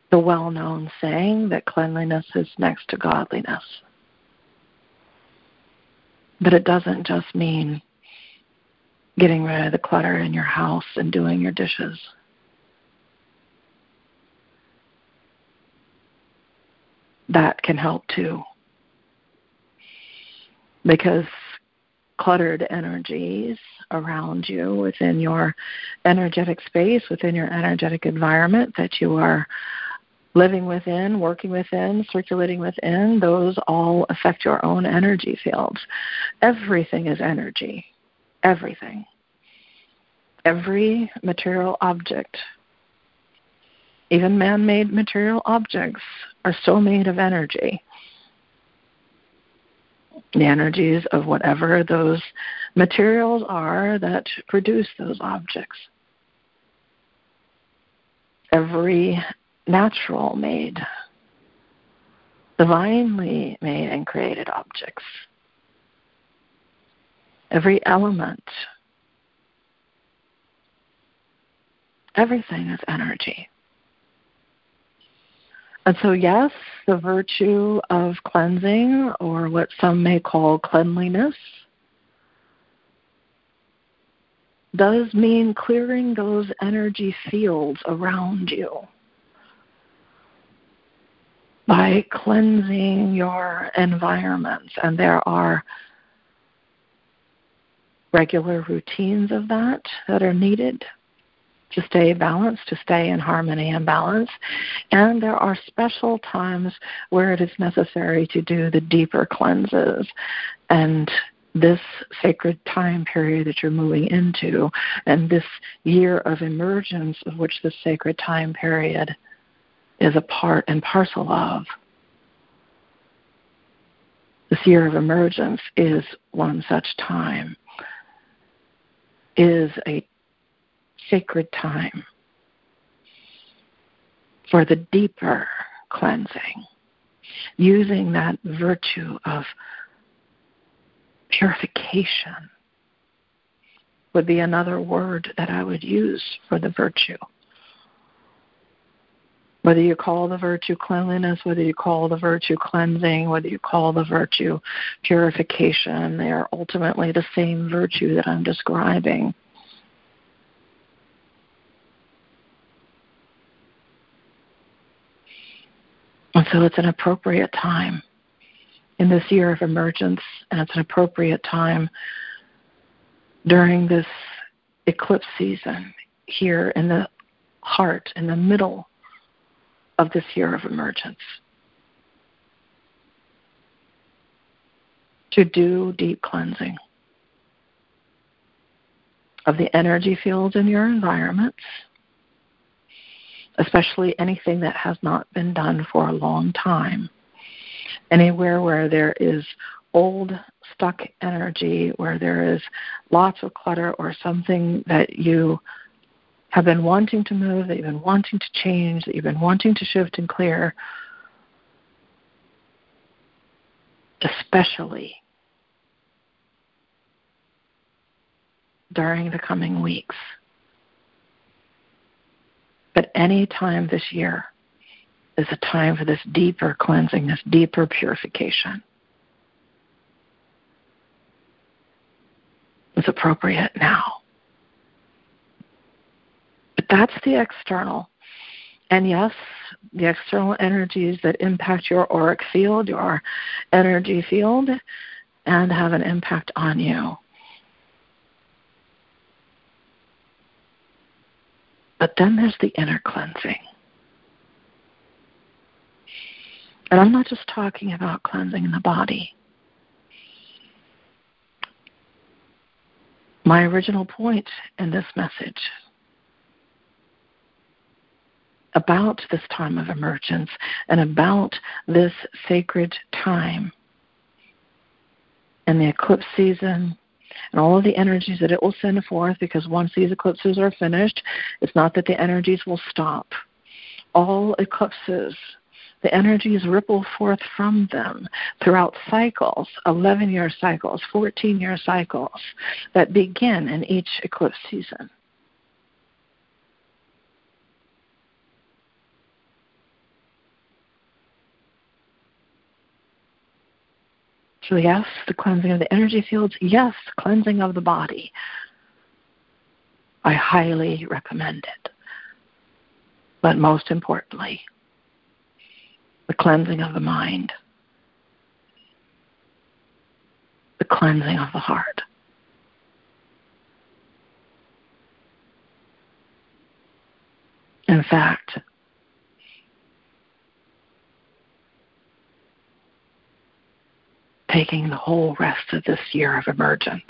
the well known saying that cleanliness is next to godliness. But it doesn't just mean getting rid of the clutter in your house and doing your dishes. That can help too. Because cluttered energies around you within your energetic space, within your energetic environment that you are living within, working within, circulating within, those all affect your own energy fields. Everything is energy. Everything. Every material object, even man made material objects, are still made of energy. The energies of whatever those materials are that produce those objects. Every natural made, divinely made and created objects. Every element, everything is energy. And so, yes, the virtue of cleansing, or what some may call cleanliness, does mean clearing those energy fields around you by cleansing your environments. And there are regular routines of that that are needed to stay balanced, to stay in harmony and balance. And there are special times where it is necessary to do the deeper cleanses. And this sacred time period that you're moving into, and this year of emergence of which this sacred time period is a part and parcel of. This year of emergence is one such time, is a sacred time for the deeper cleansing, using that virtue of purification would be another word that I would use for the virtue whether you call the virtue cleanliness, whether you call the virtue cleansing, whether you call the virtue purification, they are ultimately the same virtue that I'm describing. And so it's an appropriate time in this year of emergence, and it's an appropriate time during this eclipse season here in the heart, in the middle of this year of emergence. To do deep cleansing of the energy fields in your environments, especially anything that has not been done for a long time. Anywhere where there is old, stuck energy, where there is lots of clutter or something that you have been wanting to move, that you've been wanting to change, that you've been wanting to shift and clear, especially during the coming weeks. But any time this year is a time for this deeper cleansing, this deeper purification. It's appropriate now. But that's the external. And yes, the external energies that impact your auric field, your energy field, and have an impact on you. But then there's the inner cleansing. And I'm not just talking about cleansing the body. My original point in this message about this time of emergence and about this sacred time and the eclipse season and all of the energies that it will send forth because once these eclipses are finished, it's not that the energies will stop. All eclipses, the energies ripple forth from them throughout cycles 11 year cycles, 14 year cycles that begin in each eclipse season. So, yes, the cleansing of the energy fields. Yes, cleansing of the body. I highly recommend it. But most importantly, the cleansing of the mind, the cleansing of the heart. In fact, taking the whole rest of this year of emergence,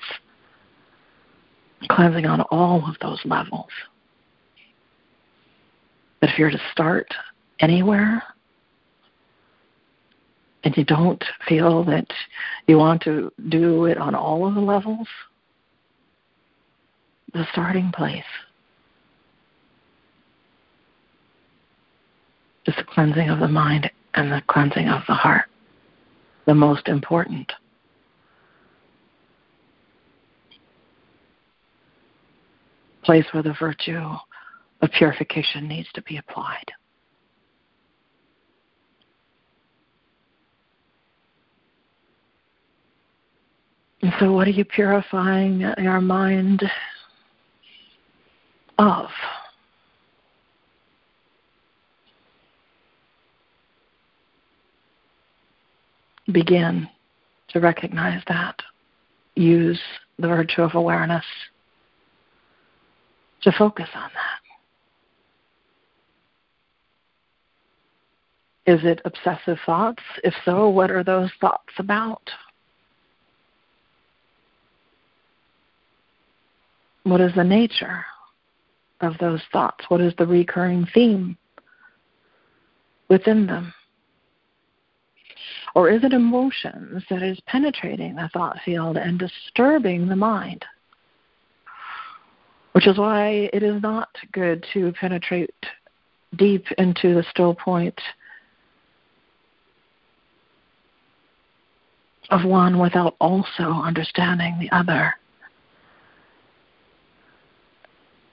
cleansing on all of those levels. But if you're to start anywhere and you don't feel that you want to do it on all of the levels, the starting place is the cleansing of the mind and the cleansing of the heart the most important. Place where the virtue of purification needs to be applied. And so, what are you purifying your mind of? Begin to recognize that. Use the virtue of awareness to focus on that. Is it obsessive thoughts? If so, what are those thoughts about? What is the nature of those thoughts? What is the recurring theme within them? Or is it emotions that is penetrating the thought field and disturbing the mind? Which is why it is not good to penetrate deep into the still point of one without also understanding the other.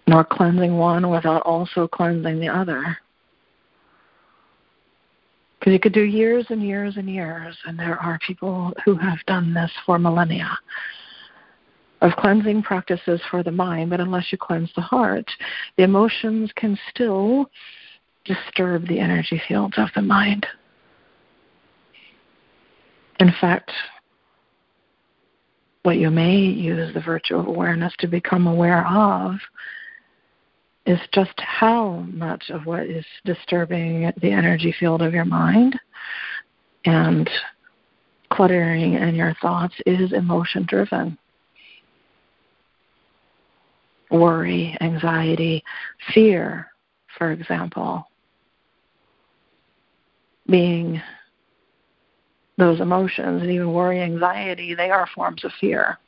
Nor cleansing one without also cleansing the other. Because you could do years and years and years, and there are people who have done this for millennia of cleansing practices for the mind, but unless you cleanse the heart, the emotions can still disturb the energy fields of the mind. In fact, what you may use the virtue of awareness to become aware of is just how much of what is disturbing the energy field of your mind and cluttering in your thoughts is emotion driven. Worry, anxiety, fear, for example, being those emotions, and even worry, anxiety, they are forms of fear.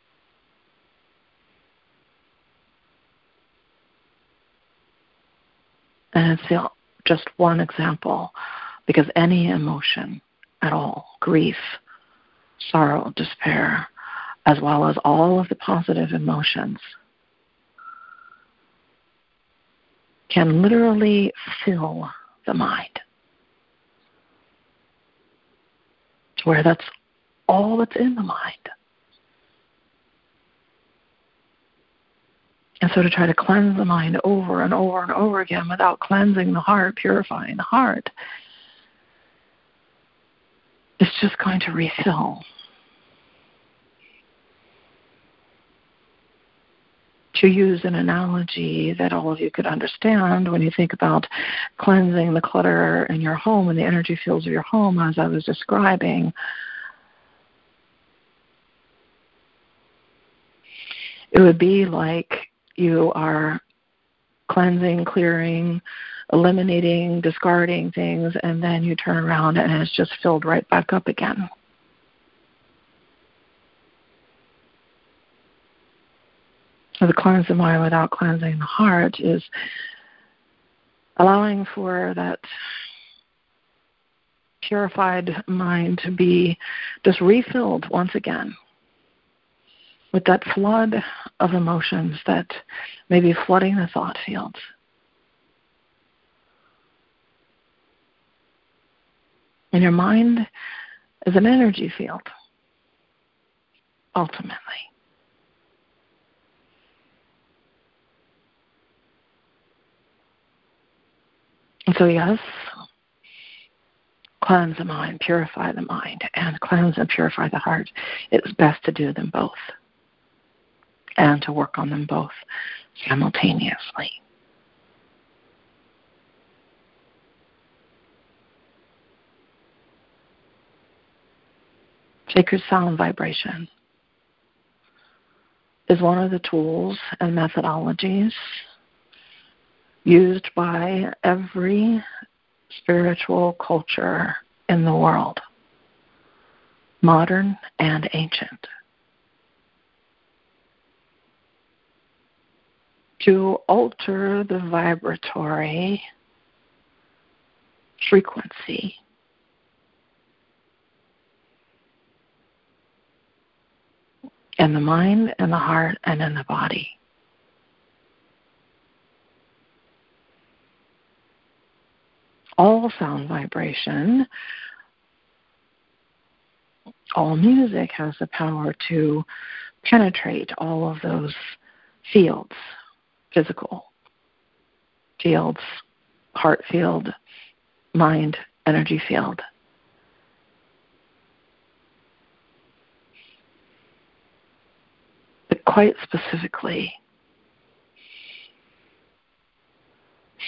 And it's just one example because any emotion at all, grief, sorrow, despair, as well as all of the positive emotions, can literally fill the mind. To where that's all that's in the mind. And so to try to cleanse the mind over and over and over again without cleansing the heart, purifying the heart, is just going to refill. To use an analogy that all of you could understand when you think about cleansing the clutter in your home and the energy fields of your home, as I was describing, it would be like you are cleansing, clearing, eliminating, discarding things, and then you turn around and it's just filled right back up again. So the cleanse the mind without cleansing the heart is allowing for that purified mind to be just refilled once again with that flood of emotions that may be flooding the thought fields. And your mind is an energy field, ultimately. And so, yes, cleanse the mind, purify the mind, and cleanse and purify the heart. It's best to do them both and to work on them both simultaneously. Sacred sound vibration is one of the tools and methodologies used by every spiritual culture in the world, modern and ancient. To alter the vibratory frequency. In the mind and the heart and in the body. All sound vibration, all music has the power to penetrate all of those fields physical fields, heart field, mind, energy field. But quite specifically,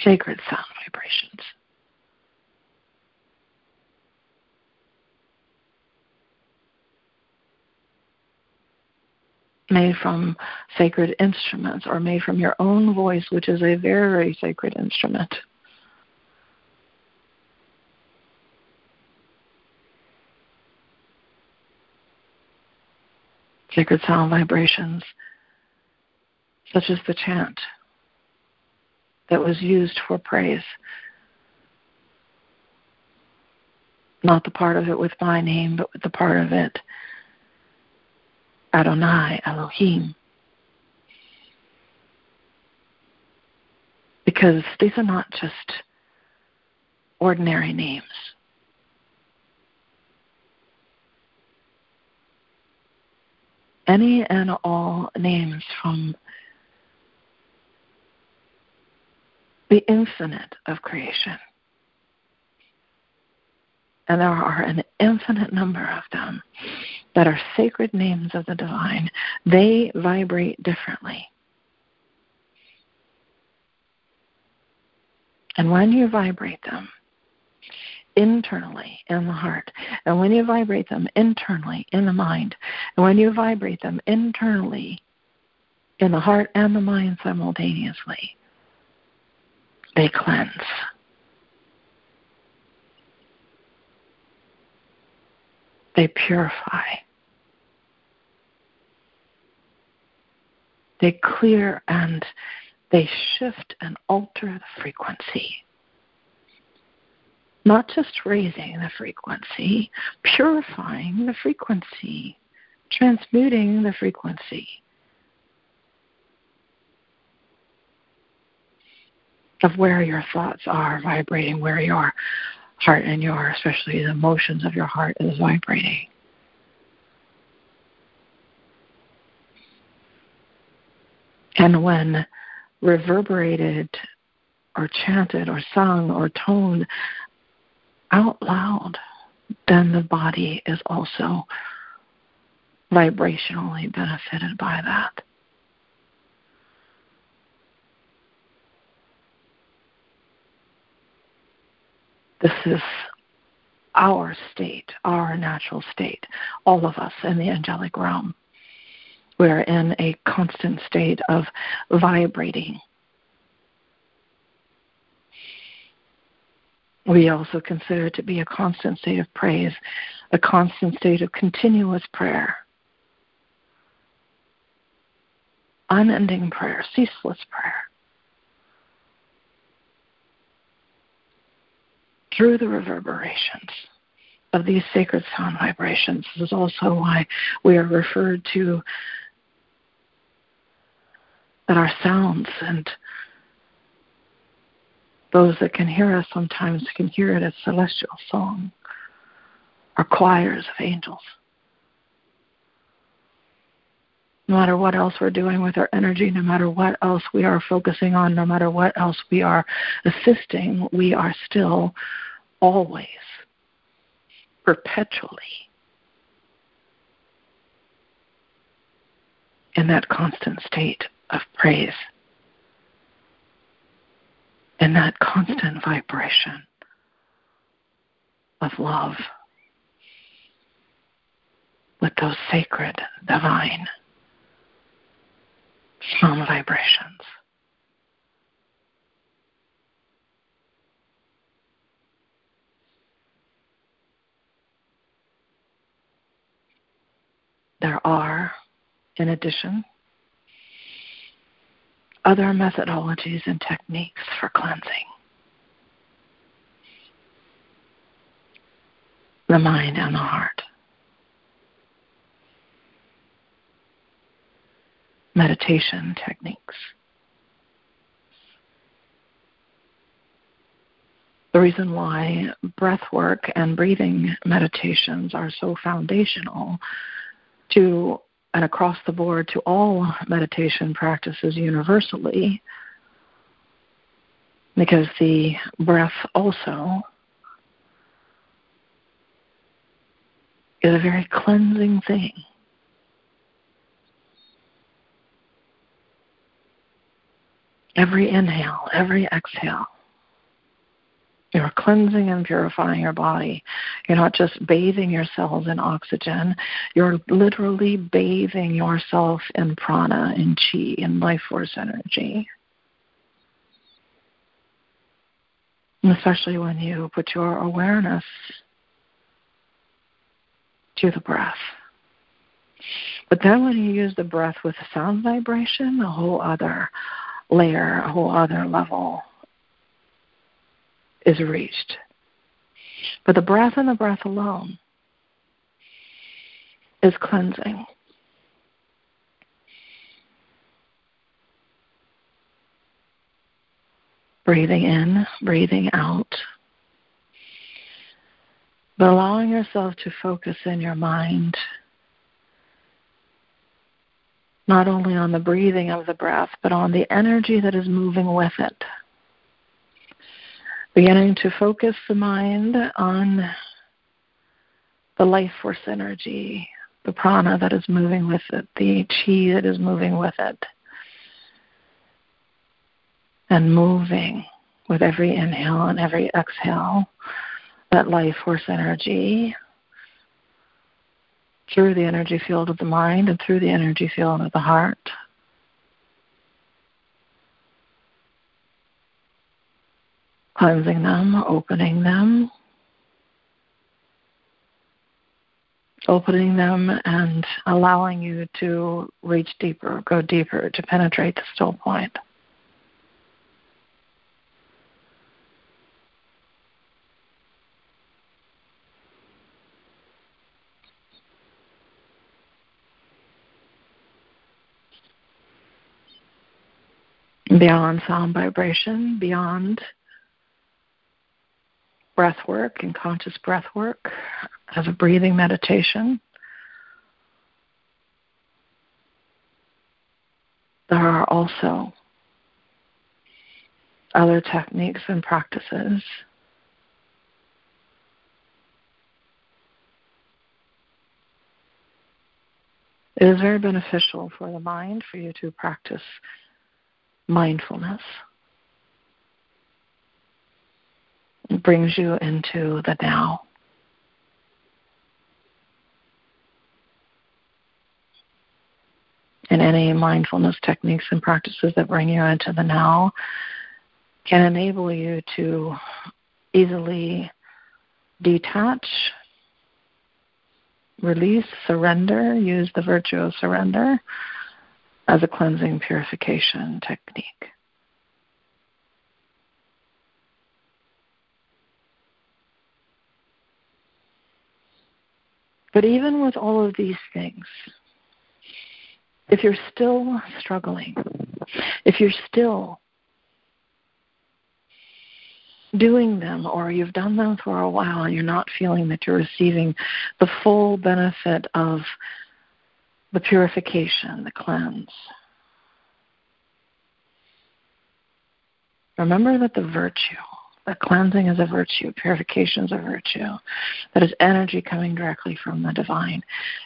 sacred sound vibrations. Made from sacred instruments or made from your own voice, which is a very sacred instrument. Sacred sound vibrations, such as the chant that was used for praise. Not the part of it with my name, but with the part of it Adonai, Elohim. Because these are not just ordinary names. Any and all names from the infinite of creation. And there are an infinite number of them that are sacred names of the divine, they vibrate differently. And when you vibrate them internally in the heart, and when you vibrate them internally in the mind, and when you vibrate them internally in the heart and the mind simultaneously, they cleanse. They purify. They clear and they shift and alter the frequency. Not just raising the frequency, purifying the frequency, transmuting the frequency. Of where your thoughts are vibrating, where your heart and your, especially the emotions of your heart, is vibrating. And when reverberated or chanted or sung or toned out loud, then the body is also vibrationally benefited by that. This is our state, our natural state, all of us in the angelic realm. We're in a constant state of vibrating. We also consider it to be a constant state of praise, a constant state of continuous prayer, unending prayer, ceaseless prayer. Through the reverberations of these sacred sound vibrations. This is also why we are referred to that our sounds and those that can hear us sometimes can hear it as celestial song or choirs of angels. No matter what else we're doing with our energy, no matter what else we are focusing on, no matter what else we are assisting, we are still always, perpetually in that constant state of praise and that constant vibration of love with those sacred, divine sound vibrations. There are, in addition, other methodologies and techniques for cleansing. The mind and the heart. Meditation techniques. The reason why breath work and breathing meditations are so foundational to and across the board to all meditation practices universally, because the breath also is a very cleansing thing. Every inhale, every exhale you're cleansing and purifying your body. You're not just bathing your cells in oxygen, you're literally bathing yourself in prana, in chi, in life force energy. And especially when you put your awareness to the breath. But then when you use the breath with sound vibration, a whole other layer, a whole other level is reached. But the breath and the breath alone is cleansing. Breathing in, breathing out. But allowing yourself to focus in your mind not only on the breathing of the breath, but on the energy that is moving with it. Beginning to focus the mind on the life force energy, the prana that is moving with it, the chi that is moving with it, and moving with every inhale and every exhale, that life force energy through the energy field of the mind and through the energy field of the heart. cleansing them, opening them, opening them and allowing you to reach deeper, go deeper, to penetrate the still point. Beyond sound vibration, beyond breath work and conscious breath work as a breathing meditation. There are also other techniques and practices It is very beneficial for the mind for you to practice mindfulness. It brings you into the now. And any mindfulness techniques and practices that bring you into the now can enable you to easily detach release, surrender, use the virtue of surrender as a cleansing purification technique. But even with all of these things, if you're still struggling, if you're still doing them or you've done them for a while and you're not feeling that you're receiving the full benefit of the purification, the cleanse. Remember that the virtue, that cleansing is a virtue, purification is a virtue, that is energy coming directly from the divine,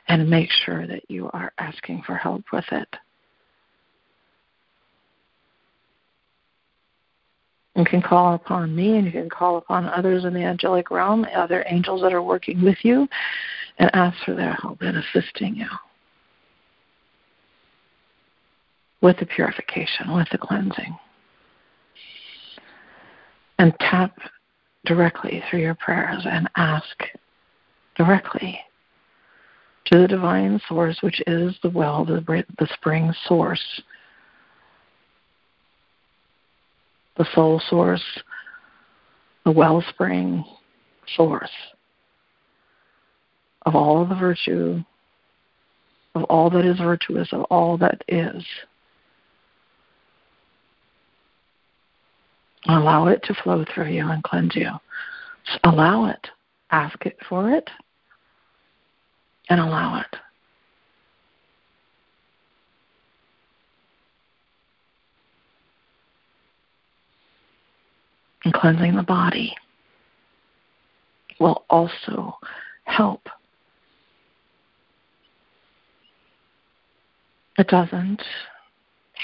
and make sure that you are asking for help with it. You can call upon me and you can call upon others in the angelic realm, other angels that are working with you, and ask for their help in assisting you with the purification, with the cleansing. And tap directly through your prayers and ask directly to the divine source, which is the well, the, the spring source the soul source, the wellspring source of all the virtue, of all that is virtuous, of all that is. Allow it to flow through you and cleanse you. Allow it. Ask it for it and allow it. and cleansing the body will also help. It doesn't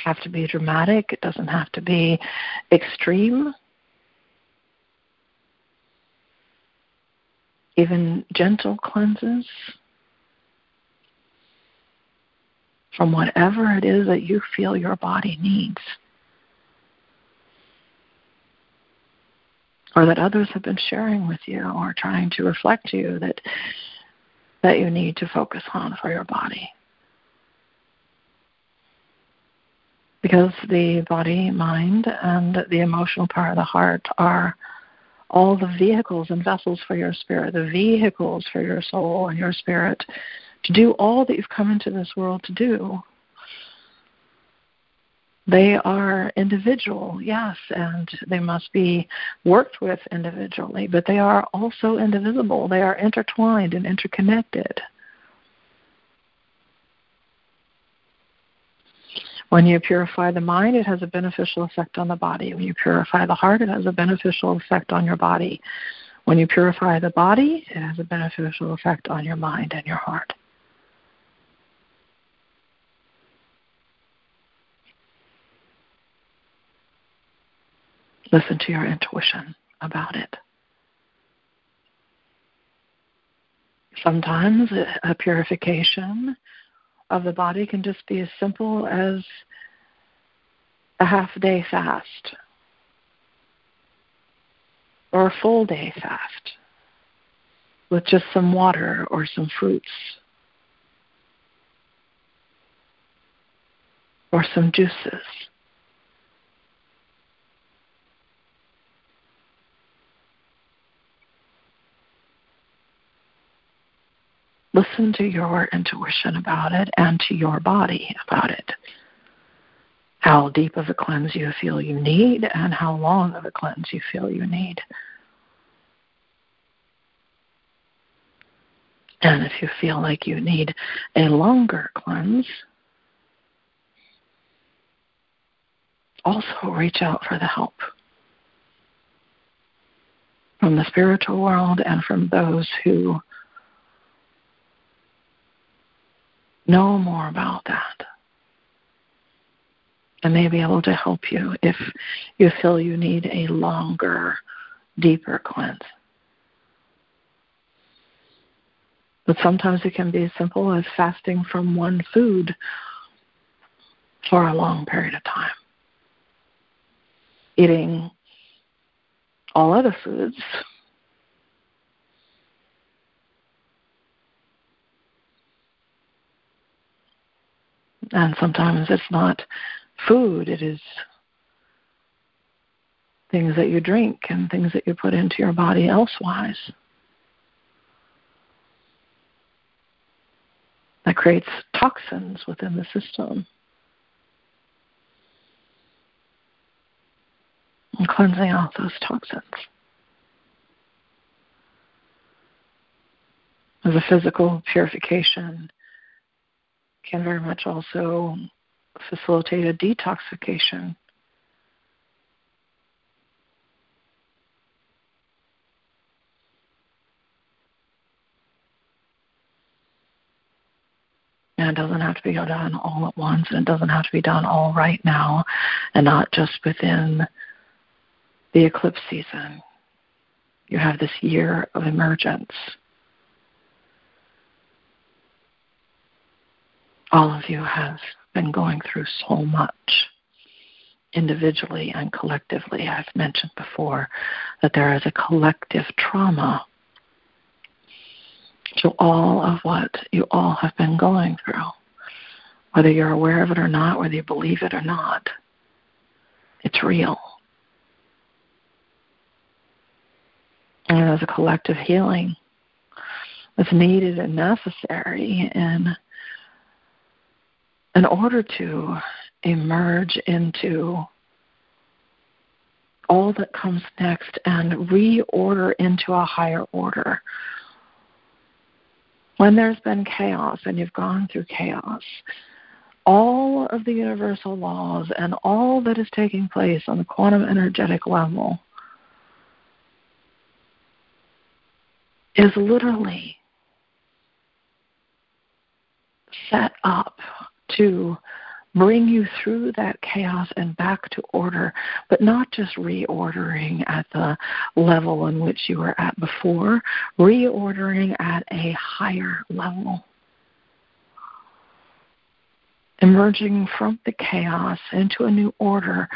have to be dramatic, it doesn't have to be extreme. Even gentle cleanses from whatever it is that you feel your body needs. or that others have been sharing with you or trying to reflect to you that that you need to focus on for your body. Because the body, mind, and the emotional part of the heart are all the vehicles and vessels for your spirit, the vehicles for your soul and your spirit to do all that you've come into this world to do they are individual, yes, and they must be worked with individually, but they are also indivisible. They are intertwined and interconnected. When you purify the mind, it has a beneficial effect on the body. When you purify the heart, it has a beneficial effect on your body. When you purify the body, it has a beneficial effect on your mind and your heart. Listen to your intuition about it. Sometimes a purification of the body can just be as simple as a half day fast or a full day fast with just some water or some fruits or some juices. Listen to your intuition about it and to your body about it. how deep of a cleanse you feel you need and how long of a cleanse you feel you need. And if you feel like you need a longer cleanse, also reach out for the help from the spiritual world and from those who know more about that and may be able to help you if you feel you need a longer, deeper cleanse. But sometimes it can be as simple as fasting from one food for a long period of time. Eating all other foods and sometimes it's not food, it is things that you drink and things that you put into your body elsewise. That creates toxins within the system. And cleansing out those toxins. As a physical purification can very much also facilitate a detoxification. And it doesn't have to be done all at once, and it doesn't have to be done all right now, and not just within the eclipse season. You have this year of emergence. All of you have been going through so much individually and collectively. I've mentioned before that there is a collective trauma to all of what you all have been going through, whether you're aware of it or not, whether you believe it or not. It's real. And there's a collective healing that's needed and necessary in in order to emerge into all that comes next and reorder into a higher order. When there's been chaos and you've gone through chaos, all of the universal laws and all that is taking place on the quantum energetic level is literally set up to bring you through that chaos and back to order, but not just reordering at the level in which you were at before, reordering at a higher level. Emerging from the chaos into a new order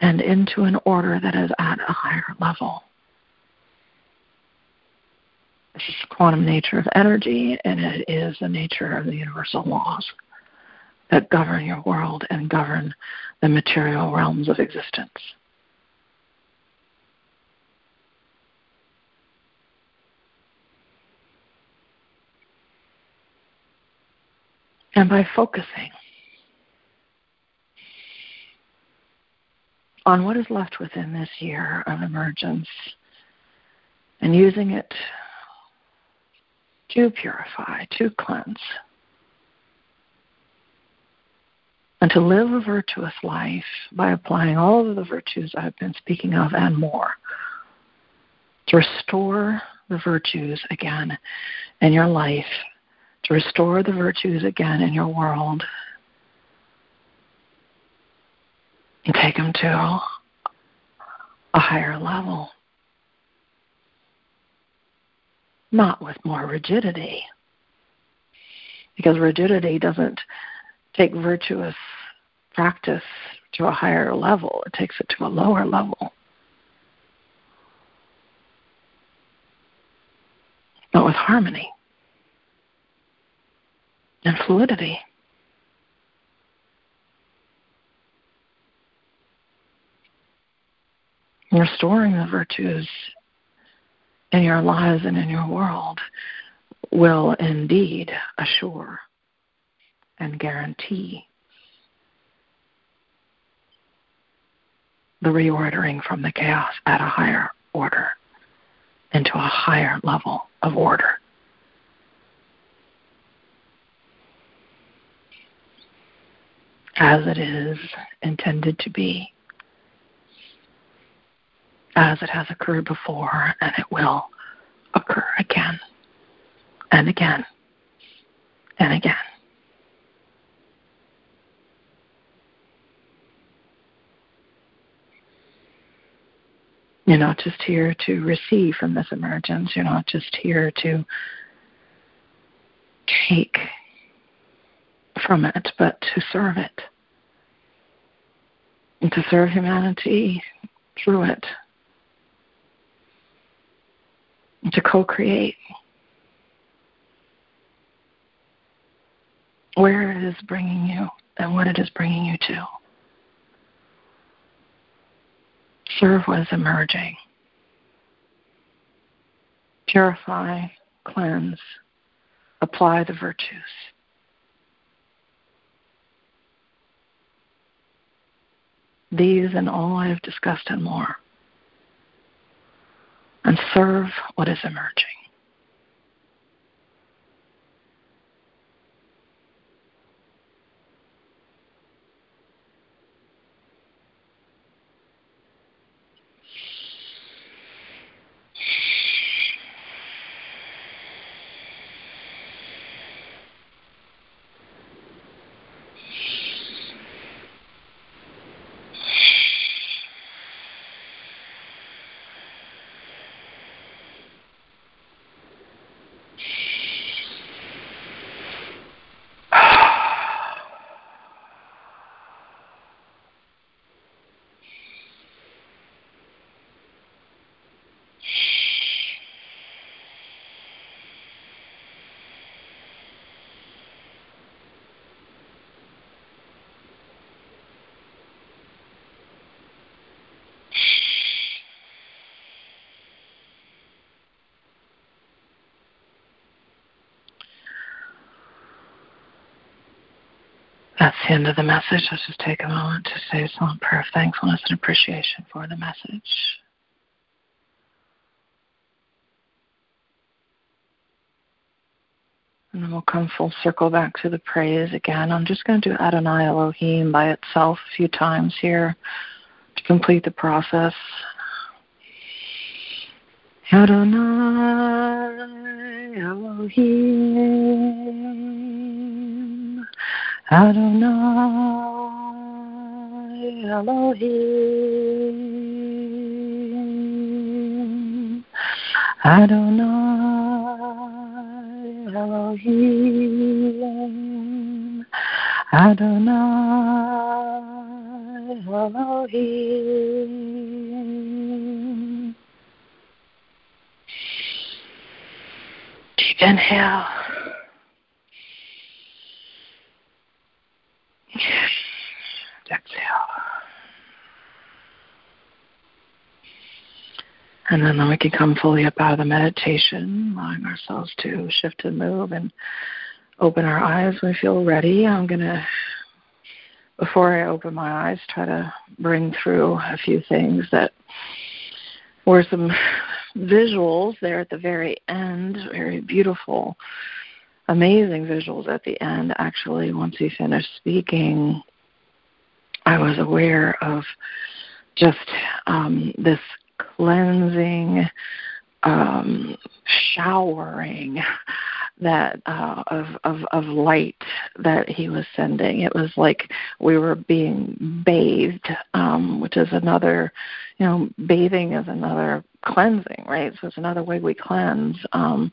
and into an order that is at a higher level. This is the quantum nature of energy, and it is the nature of the universal laws that govern your world and govern the material realms of existence. And by focusing on what is left within this year of emergence and using it to purify, to cleanse, and to live a virtuous life by applying all of the virtues I've been speaking of and more. To restore the virtues again in your life, to restore the virtues again in your world, and take them to a higher level. Not with more rigidity, because rigidity doesn't take virtuous practice to a higher level, it takes it to a lower level. But with harmony and fluidity. Restoring the virtues in your lives and in your world will indeed assure and guarantee the reordering from the chaos at a higher order into a higher level of order. As it is intended to be, as it has occurred before, and it will occur again and again and again. You're not just here to receive from this emergence. You're not just here to take from it, but to serve it. And to serve humanity through it. And to co create. Where it is bringing you and what it is bringing you to. Serve what is emerging. Purify, cleanse, apply the virtues. These and all I have discussed and more. And serve what is emerging. That's the end of the message. Let's just take a moment to say a solemn prayer of thankfulness and appreciation for the message. And then we'll come full circle back to the praise again. I'm just going to do Adonai Elohim by itself a few times here to complete the process. Adonai Elohim. Adonai Elohim. Adonai Elohim. Adonai Elohim. Deep inhale Exhale. And then we can come fully up out of the meditation, allowing ourselves to shift and move and open our eyes when we feel ready. I'm going to, before I open my eyes, try to bring through a few things that were some visuals there at the very end, very beautiful amazing visuals at the end. Actually, once he finished speaking, I was aware of just um, this cleansing, um, showering that uh, of, of of light that he was sending. It was like we were being bathed, um, which is another, you know, bathing is another cleansing, right? So it's another way we cleanse. Um,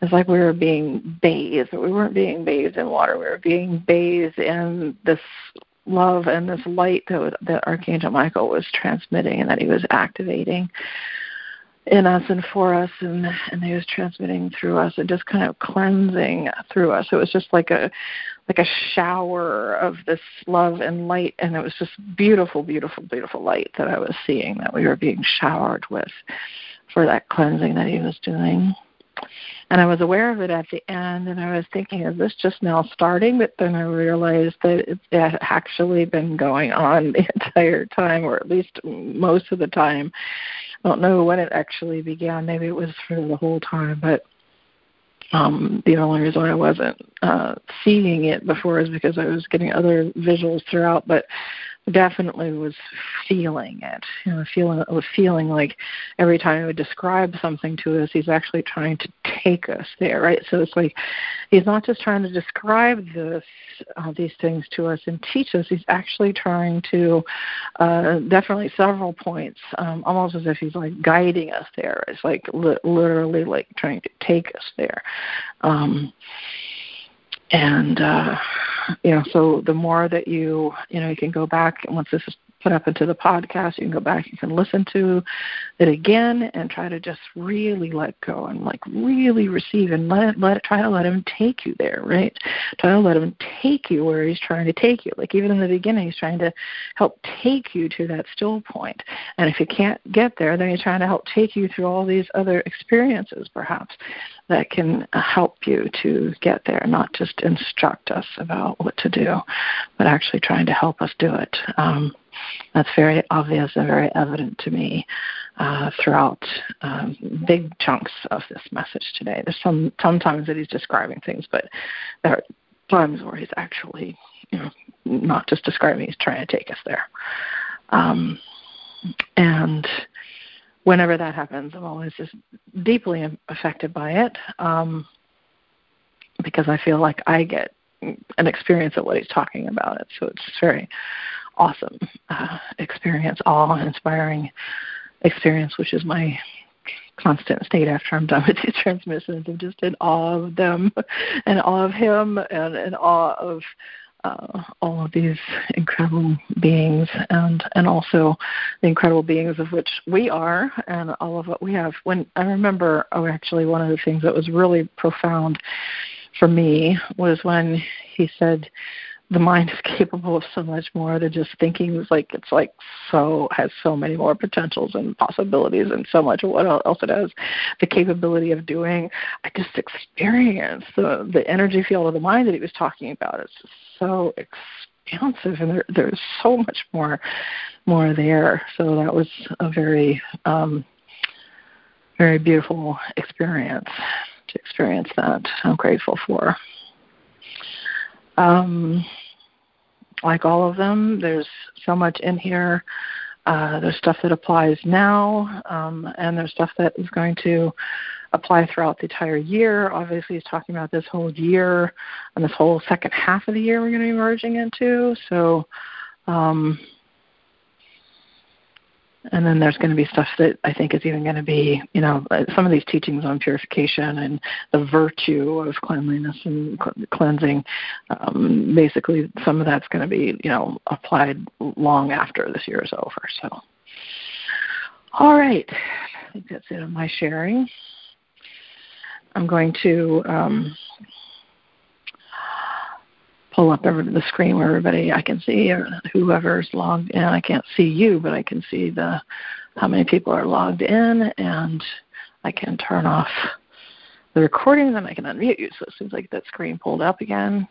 it's like we were being bathed. But we weren't being bathed in water. We were being bathed in this love and this light that, that Archangel Michael was transmitting and that he was activating in us and for us and and he was transmitting through us and just kind of cleansing through us. It was just like a like a shower of this love and light. And it was just beautiful beautiful beautiful light that i was seeing that we were being showered with for that cleansing that he was doing and I was aware of it at the end, and I was thinking, is this just now starting? But then I realized that it had actually been going on the entire time, or at least most of the time. I don't know when it actually began. Maybe it was for the whole time, but um, the only reason I wasn't uh, seeing it before is because I was getting other visuals throughout. But definitely was feeling it. You know, feeling was feeling like every time he would describe something to us, he's actually trying to take us there, right? So it's like he's not just trying to describe this uh, these things to us and teach us. He's actually trying to uh, definitely several points, um, almost as if he's like guiding us there. It's like li- literally like trying to take us there. Um, and uh you know so the more that you you know you can go back and once this up into the podcast. You can go back, you can listen to it again, and try to just really let go and like really receive and let let try to let him take you there, right? Try to let him take you where he's trying to take you. Like even in the beginning, he's trying to help take you to that still point. And if you can't get there, then he's trying to help take you through all these other experiences, perhaps that can help you to get there, not just instruct us about what to do, but actually trying to help us do it. Um, that's very obvious and very evident to me uh, throughout um, big chunks of this message today. There's some sometimes that he's describing things, but there are times where he's actually, you know, not just describing; he's trying to take us there. Um, and whenever that happens, I'm always just deeply affected by it um, because I feel like I get an experience of what he's talking about. It so it's very awesome uh, experience, awe inspiring experience, which is my constant state after I'm done with these transmissions. I'm just in awe of them and awe of him and in awe of uh, all of these incredible beings and and also the incredible beings of which we are and all of what we have. When I remember, oh, actually, one of the things that was really profound for me was when he said the mind is capable of so much more than just thinking. It's like it's like so has so many more potentials and possibilities and so much of what else it has the capability of doing. I just experienced the the energy field of the mind that he was talking about. It's just so expansive and there there's so much more more there. So that was a very um very beautiful experience to experience that. I'm grateful for um, like all of them, there's so much in here. Uh, there's stuff that applies now, um, and there's stuff that is going to apply throughout the entire year. Obviously, he's talking about this whole year and this whole second half of the year we're going to be merging into. So, um, and then there's going to be stuff that I think is even going to be, you know, uh, some of these teachings on purification and the virtue of cleanliness and cleansing. Um, basically, some of that's going to be, you know, applied long after this year is over. So, all right, I think that's it on my sharing. I'm going to um, pull up every, the screen where everybody I can see or whoever's logged in. I can't see you, but I can see the how many people are logged in, and I can turn off the recording. Then I can unmute you. So it seems like that screen pulled up again.